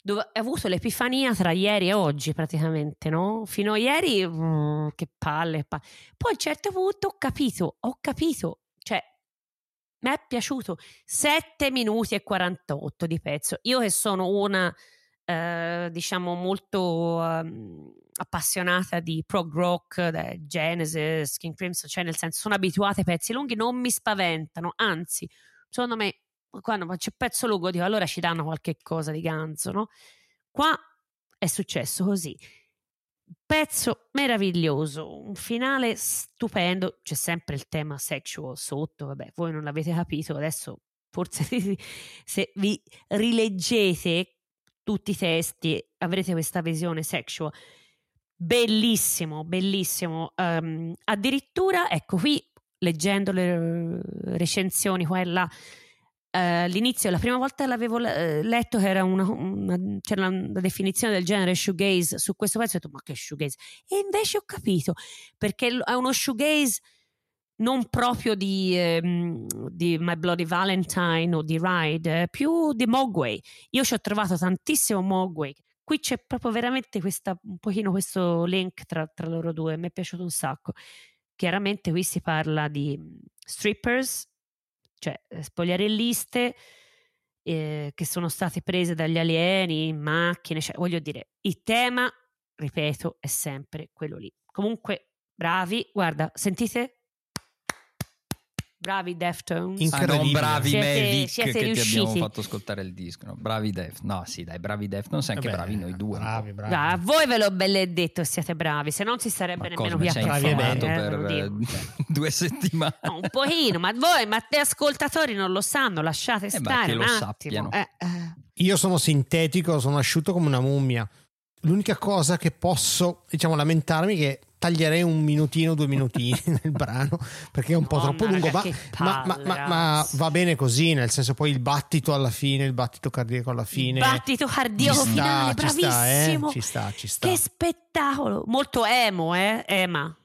S2: dove ho avuto l'epifania tra ieri e oggi praticamente, no? Fino a ieri, mm, che palle, palle. Poi a un certo punto ho capito, ho capito, cioè mi è piaciuto 7 minuti e 48 di pezzo. Io che sono una, eh, diciamo, molto um, appassionata di prog rock, Genesis, King Crimson, cioè nel senso sono abituata ai pezzi lunghi, non mi spaventano, anzi, secondo me quando c'è pezzo lungo dico allora ci danno qualche cosa di ganzo, no? Qua è successo così. Pezzo meraviglioso, un finale stupendo, c'è sempre il tema sexual sotto, vabbè, voi non l'avete capito, adesso forse se vi rileggete tutti i testi avrete questa visione sexual. Bellissimo, bellissimo. Um, addirittura, ecco qui, leggendo le recensioni qua e là, all'inizio, la prima volta l'avevo uh, letto che era una, una, c'era una definizione del genere shoegaze su questo pezzo, ho detto ma che shoegaze? E invece ho capito, perché è uno shoegaze non proprio di, um, di My Bloody Valentine o di Ride, eh, più di Mogwai. Io ci ho trovato tantissimo Mogwai. Qui c'è proprio veramente questa, un pochino questo link tra, tra loro due, mi è piaciuto un sacco. Chiaramente qui si parla di strippers, cioè eh, spogliarelliste eh, che sono state prese dagli alieni in macchine, cioè, voglio dire, il tema, ripeto, è sempre quello lì. Comunque, bravi, guarda, sentite Bravi Deftones.
S3: Ah, non bravi siete, Mavic siete che riusciti. ti abbiamo fatto ascoltare il disco. No? Bravi Def. No, sì, dai, bravi Deftones, anche Vabbè, bravi noi due.
S1: Bravi, bravi.
S2: Ah, voi ve l'ho belle detto siate bravi, se non si sarebbe ma nemmeno qui a
S3: parlare. per eh, due settimane.
S2: No, un pochino, ma voi, ma te ascoltatori non lo sanno, lasciate eh, stare un attimo. Eh,
S1: eh. Io sono sintetico, sono asciutto come una mummia. L'unica cosa che posso, diciamo, lamentarmi è che taglierei un minutino, due minutini nel brano perché è un no, po' troppo lungo. Ma, ma, ma, ma, va bene così, nel senso poi il battito alla fine, il battito cardiaco alla fine.
S2: Il battito cardiaco ci finale, sta, bravissimo.
S1: Ci sta, ci sta,
S2: Che spettacolo! Molto emo, eh? Ema.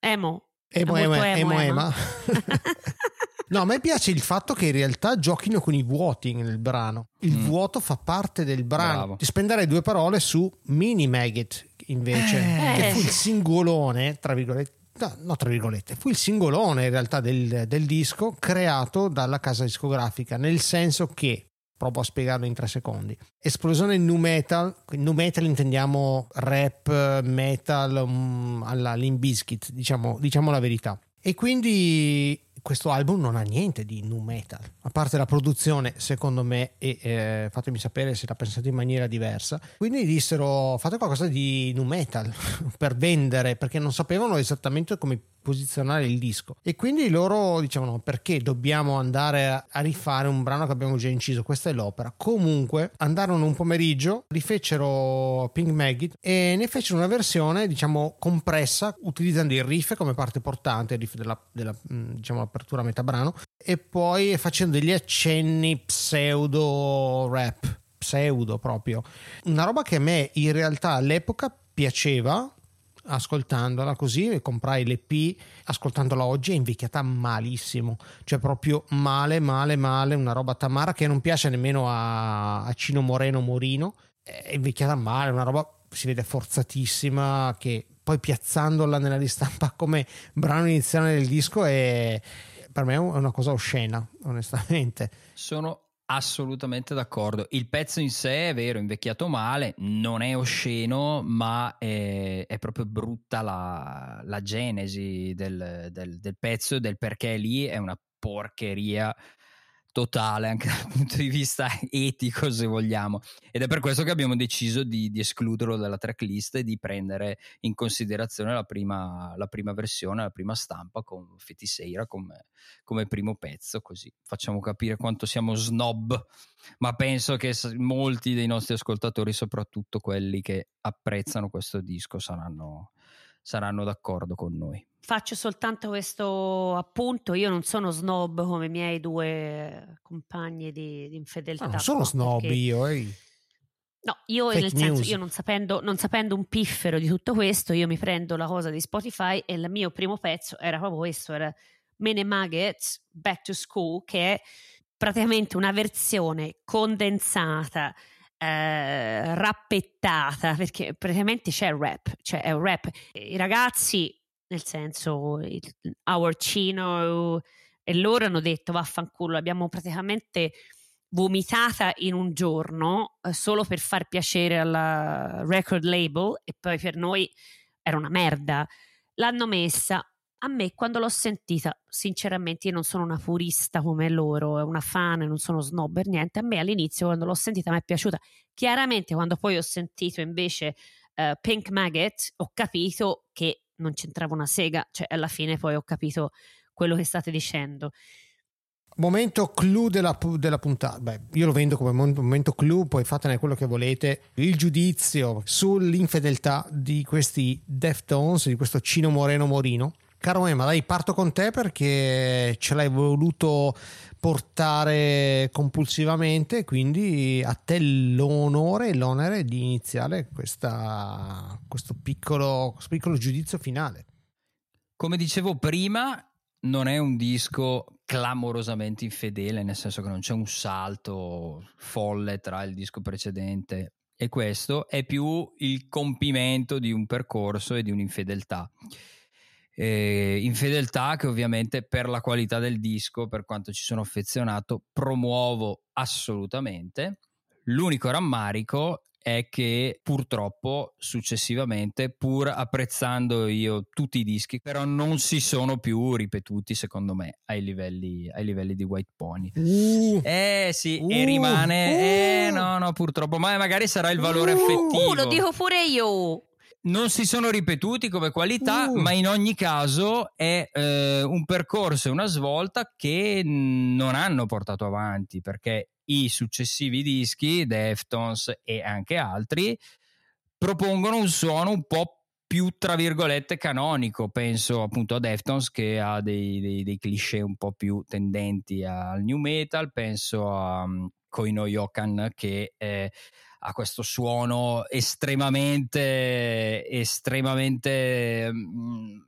S2: Emo.
S1: Emo, emo, emo, emo, emo. No, a me piace il fatto che in realtà giochino con i vuoti nel brano. Il mm. vuoto fa parte del brano. Bravo. Ti spenderei due parole su Mini Maggot, invece, eh. che fu il singolone, tra virgolette, no, no, tra virgolette, fu il singolone in realtà del, del, disco creato dalla casa discografica, nel senso che, provo a spiegarlo in tre secondi, esplosione nu metal, nu metal intendiamo rap, metal, um, alla Limbiskit, diciamo, diciamo la verità. E quindi questo album non ha niente di nu metal, a parte la produzione, secondo me, e eh, fatemi sapere se la pensate in maniera diversa. Quindi dissero fate qualcosa di nu metal per vendere, perché non sapevano esattamente come posizionare il disco. E quindi loro dicevano perché dobbiamo andare a rifare un brano che abbiamo già inciso, questa è l'opera. Comunque andarono un pomeriggio, rifecero Pink Maggot e ne fecero una versione diciamo compressa utilizzando il riff come parte portante, il riff della, della mm, diciamo apertura metà brano e poi facendo degli accenni pseudo rap pseudo proprio. Una roba che a me in realtà all'epoca piaceva ascoltandola così comprai l'EP ascoltandola oggi è invecchiata malissimo. Cioè proprio male male male una roba tamara che non piace nemmeno a, a Cino Moreno Morino. È invecchiata male una roba si vede forzatissima che poi piazzandola nella ristampa come brano iniziale del disco è per me è una cosa oscena onestamente
S3: sono Assolutamente d'accordo. Il pezzo in sé è vero, invecchiato male, non è osceno, ma è, è proprio brutta la, la genesi del, del, del, pezzo e del perché lì è una porcheria totale anche dal punto di vista etico se vogliamo. Ed è per questo che abbiamo deciso di, di escluderlo dalla tracklist e di prendere in considerazione la prima, la prima versione, la prima stampa con Fetiseira come, come primo pezzo così. Facciamo capire quanto siamo snob ma penso che molti dei nostri ascoltatori soprattutto quelli che apprezzano questo disco saranno, saranno d'accordo con noi
S2: Faccio soltanto questo appunto, io non sono snob come i miei due compagni di, di infedeltà. Ah,
S1: non sono snob perché... io, ehi.
S2: No, io Fake nel news. senso, io non sapendo, non sapendo, un piffero di tutto questo, io mi prendo la cosa di Spotify e il mio primo pezzo era proprio questo, era Mene Nuggets Back to School, che è praticamente una versione condensata, eh, rappettata, perché praticamente c'è il rap, cioè è un rap. I ragazzi nel senso il, our Cino e loro hanno detto vaffanculo, l'abbiamo praticamente vomitata in un giorno eh, solo per far piacere alla record label e poi per noi era una merda. L'hanno messa. A me quando l'ho sentita, sinceramente io non sono una purista come loro, una fan, non sono snob per niente, a me all'inizio quando l'ho sentita mi è piaciuta. Chiaramente quando poi ho sentito invece uh, Pink Maggot ho capito che non c'entrava una sega, cioè alla fine poi ho capito quello che state dicendo.
S1: Momento clou della, della puntata. Beh, io lo vendo come momento clou, poi fatene quello che volete. Il giudizio sull'infedeltà di questi Deftones, di questo Cino Moreno Morino. Caro Emma, dai, parto con te perché ce l'hai voluto portare compulsivamente, quindi a te l'onore e l'onere di iniziare questa, questo, piccolo, questo piccolo giudizio finale.
S3: Come dicevo prima, non è un disco clamorosamente infedele, nel senso che non c'è un salto folle tra il disco precedente e questo, è più il compimento di un percorso e di un'infedeltà eh, infedeltà che ovviamente per la qualità del disco, per quanto ci sono affezionato, promuovo assolutamente. L'unico rammarico è che purtroppo successivamente, pur apprezzando io tutti i dischi, però non si sono più ripetuti secondo me ai livelli, ai livelli di White Pony. Uh, eh sì, uh, e rimane... Uh, eh no, no, purtroppo, ma magari sarà il valore uh, affettivo.
S2: lo dico pure io
S3: non si sono ripetuti come qualità, uh. ma in ogni caso è eh, un percorso e una svolta che non hanno portato avanti perché i successivi dischi, Deftones e anche altri, propongono un suono un po' più tra virgolette canonico. Penso appunto a Deftones che ha dei, dei, dei cliché un po' più tendenti al new metal, penso a um, Koino Yokan che è ha questo suono estremamente, estremamente mh, mm,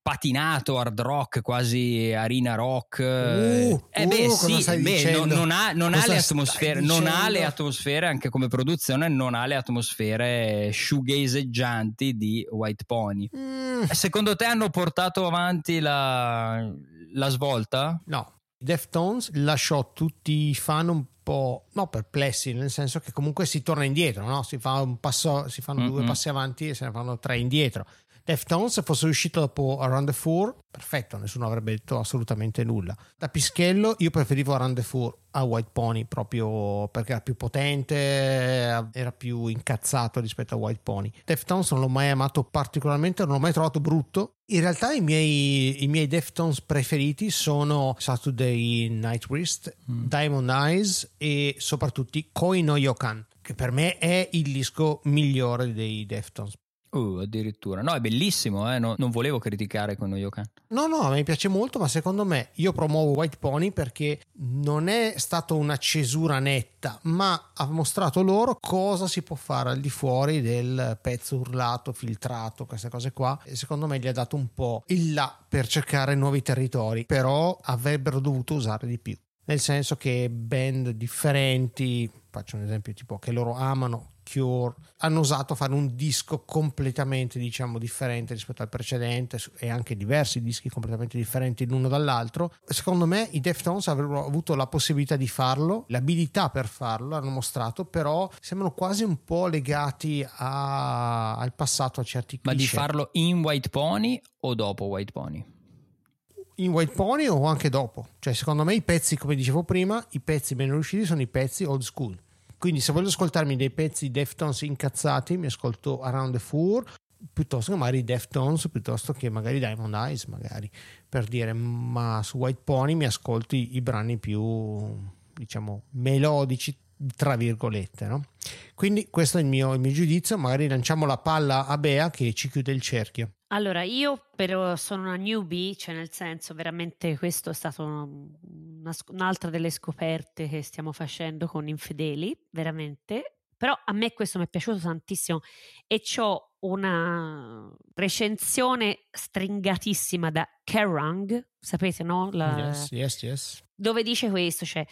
S3: patinato hard rock, quasi arena rock.
S1: Uh,
S3: eh beh, uh, sì, beh, non, non, ha, non ha le atmosfere, non ha le atmosfere anche come produzione, non ha le atmosfere shoegazeggianti di White Pony. Mm. Secondo te hanno portato avanti la, la svolta?
S1: No. Deftones lasciò tutti i fan un po' no, perplessi, nel senso che comunque si torna indietro, no? si, fa un passo, si fanno mm-hmm. due passi avanti e se ne fanno tre indietro. Deftones fosse uscito dopo Around the Four, perfetto, nessuno avrebbe detto assolutamente nulla. Da Pischello io preferivo Around the Four a White Pony proprio perché era più potente, era più incazzato rispetto a White Pony. Deftones non l'ho mai amato particolarmente, non l'ho mai trovato brutto. In realtà i miei, i miei Deftones preferiti sono Saturday Night Wrist, mm. Diamond Eyes e soprattutto Koi no Yokan, che per me è il disco migliore dei Deftones.
S3: Uh, addirittura. No, è bellissimo, eh? no, non volevo criticare con Yokan.
S1: No, no, me piace molto, ma secondo me io promuovo White Pony perché non è stata una cesura netta, ma ha mostrato loro cosa si può fare al di fuori del pezzo urlato, filtrato, queste cose qua. E secondo me gli ha dato un po' il là per cercare nuovi territori, però avrebbero dovuto usare di più. Nel senso che band differenti, faccio un esempio tipo che loro amano Cure hanno osato fare un disco completamente diciamo differente rispetto al precedente e anche diversi dischi completamente differenti l'uno dall'altro secondo me i Deftones avrebbero avuto la possibilità di farlo l'abilità per farlo hanno mostrato però sembrano quasi un po' legati a, al passato a certi
S3: cliché. ma di farlo in White Pony o dopo White Pony?
S1: in White Pony o anche dopo cioè secondo me i pezzi come dicevo prima i pezzi ben riusciti sono i pezzi old school quindi se voglio ascoltarmi dei pezzi Deftones incazzati, mi ascolto Around the Four piuttosto che magari Deftones, piuttosto che magari Diamond Eyes, magari. Per dire, ma su White Pony mi ascolto i, i brani più diciamo melodici tra virgolette no? quindi questo è il mio, il mio giudizio. Magari lanciamo la palla a Bea che ci chiude il cerchio
S2: allora, io però sono una newbie, cioè nel senso veramente questo è stato una, un'altra delle scoperte che stiamo facendo con Infedeli, veramente. Però a me questo mi è piaciuto tantissimo e ho una recensione stringatissima da Kerrang, sapete no?
S1: La, yes, yes, yes.
S2: Dove dice questo, cioè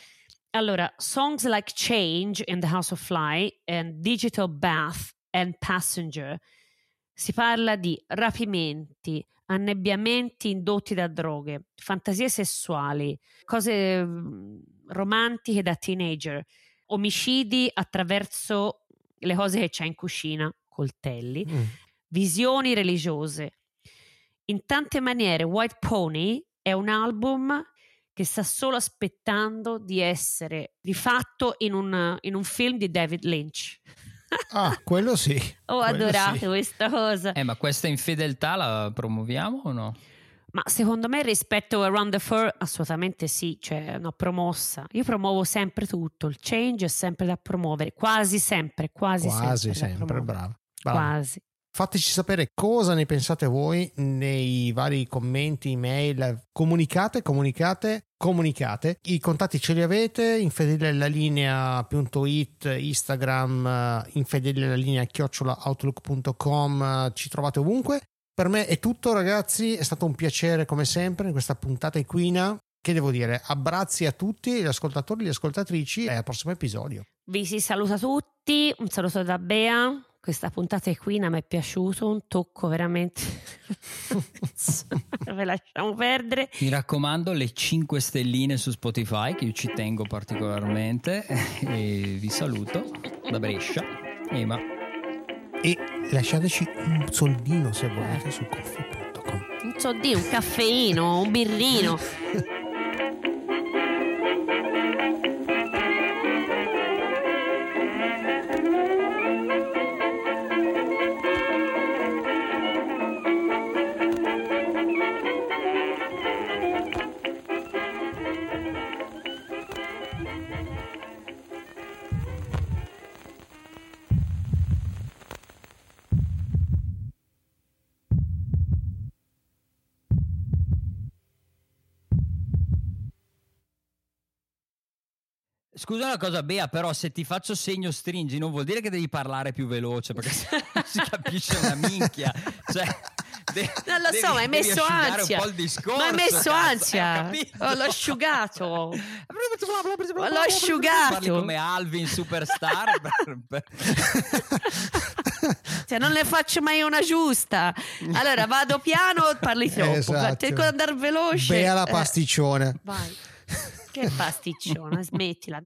S2: allora, songs like Change in the House of Fly and Digital Bath and Passenger si parla di rapimenti, annebbiamenti indotti da droghe, fantasie sessuali, cose mm, romantiche da teenager, omicidi attraverso le cose che c'è in cucina, coltelli, mm. visioni religiose. In tante maniere White Pony è un album che sta solo aspettando di essere rifatto in un, in un film di David Lynch.
S1: Ah, quello sì.
S2: Ho quello adorato sì. questa cosa.
S3: Eh, ma questa infedeltà la promuoviamo o no?
S2: Ma secondo me rispetto a Around the Fur assolutamente sì, cioè una promossa. Io promuovo sempre tutto, il change è sempre da promuovere, quasi sempre, quasi,
S1: quasi
S2: sempre.
S1: sempre bravo.
S2: bravo. Quasi.
S1: Fateci sapere cosa ne pensate voi nei vari commenti, email, comunicate, comunicate, comunicate. I contatti ce li avete, infedelellalinea.it, Instagram, infedelellalinea chiocciolaoutlook.com, ci trovate ovunque. Per me è tutto ragazzi, è stato un piacere come sempre in questa puntata equina. Che devo dire? Abbracci a tutti gli ascoltatori le ascoltatrici e al prossimo episodio.
S2: Vi si saluta tutti, un saluto da Bea questa puntata equina mi è piaciuto, un tocco veramente. Ve lasciamo perdere.
S3: Mi raccomando, le 5 stelline su Spotify, che io ci tengo particolarmente. E vi saluto da Brescia. Ema.
S1: E lasciateci un soldino se volete su coffee.com.
S2: Un soldino, un caffeino, un birrino.
S3: Scusa una cosa, Bea, però se ti faccio segno stringi non vuol dire che devi parlare più veloce perché non si capisce una minchia. Cioè,
S2: de- non lo so, ma hai messo ansia.
S3: Un po' il discorso,
S2: ma hai messo
S3: cazzo,
S2: ansia. Oh, l'ho asciugato. l'ho asciugato. Parli
S3: come Alvin Superstar.
S2: cioè, non ne faccio mai una giusta. Allora vado piano, parli troppo. Esatto. Cerco di andare veloce.
S1: Bea la pasticcione. Eh,
S2: vai. Che pasticcione, smettila.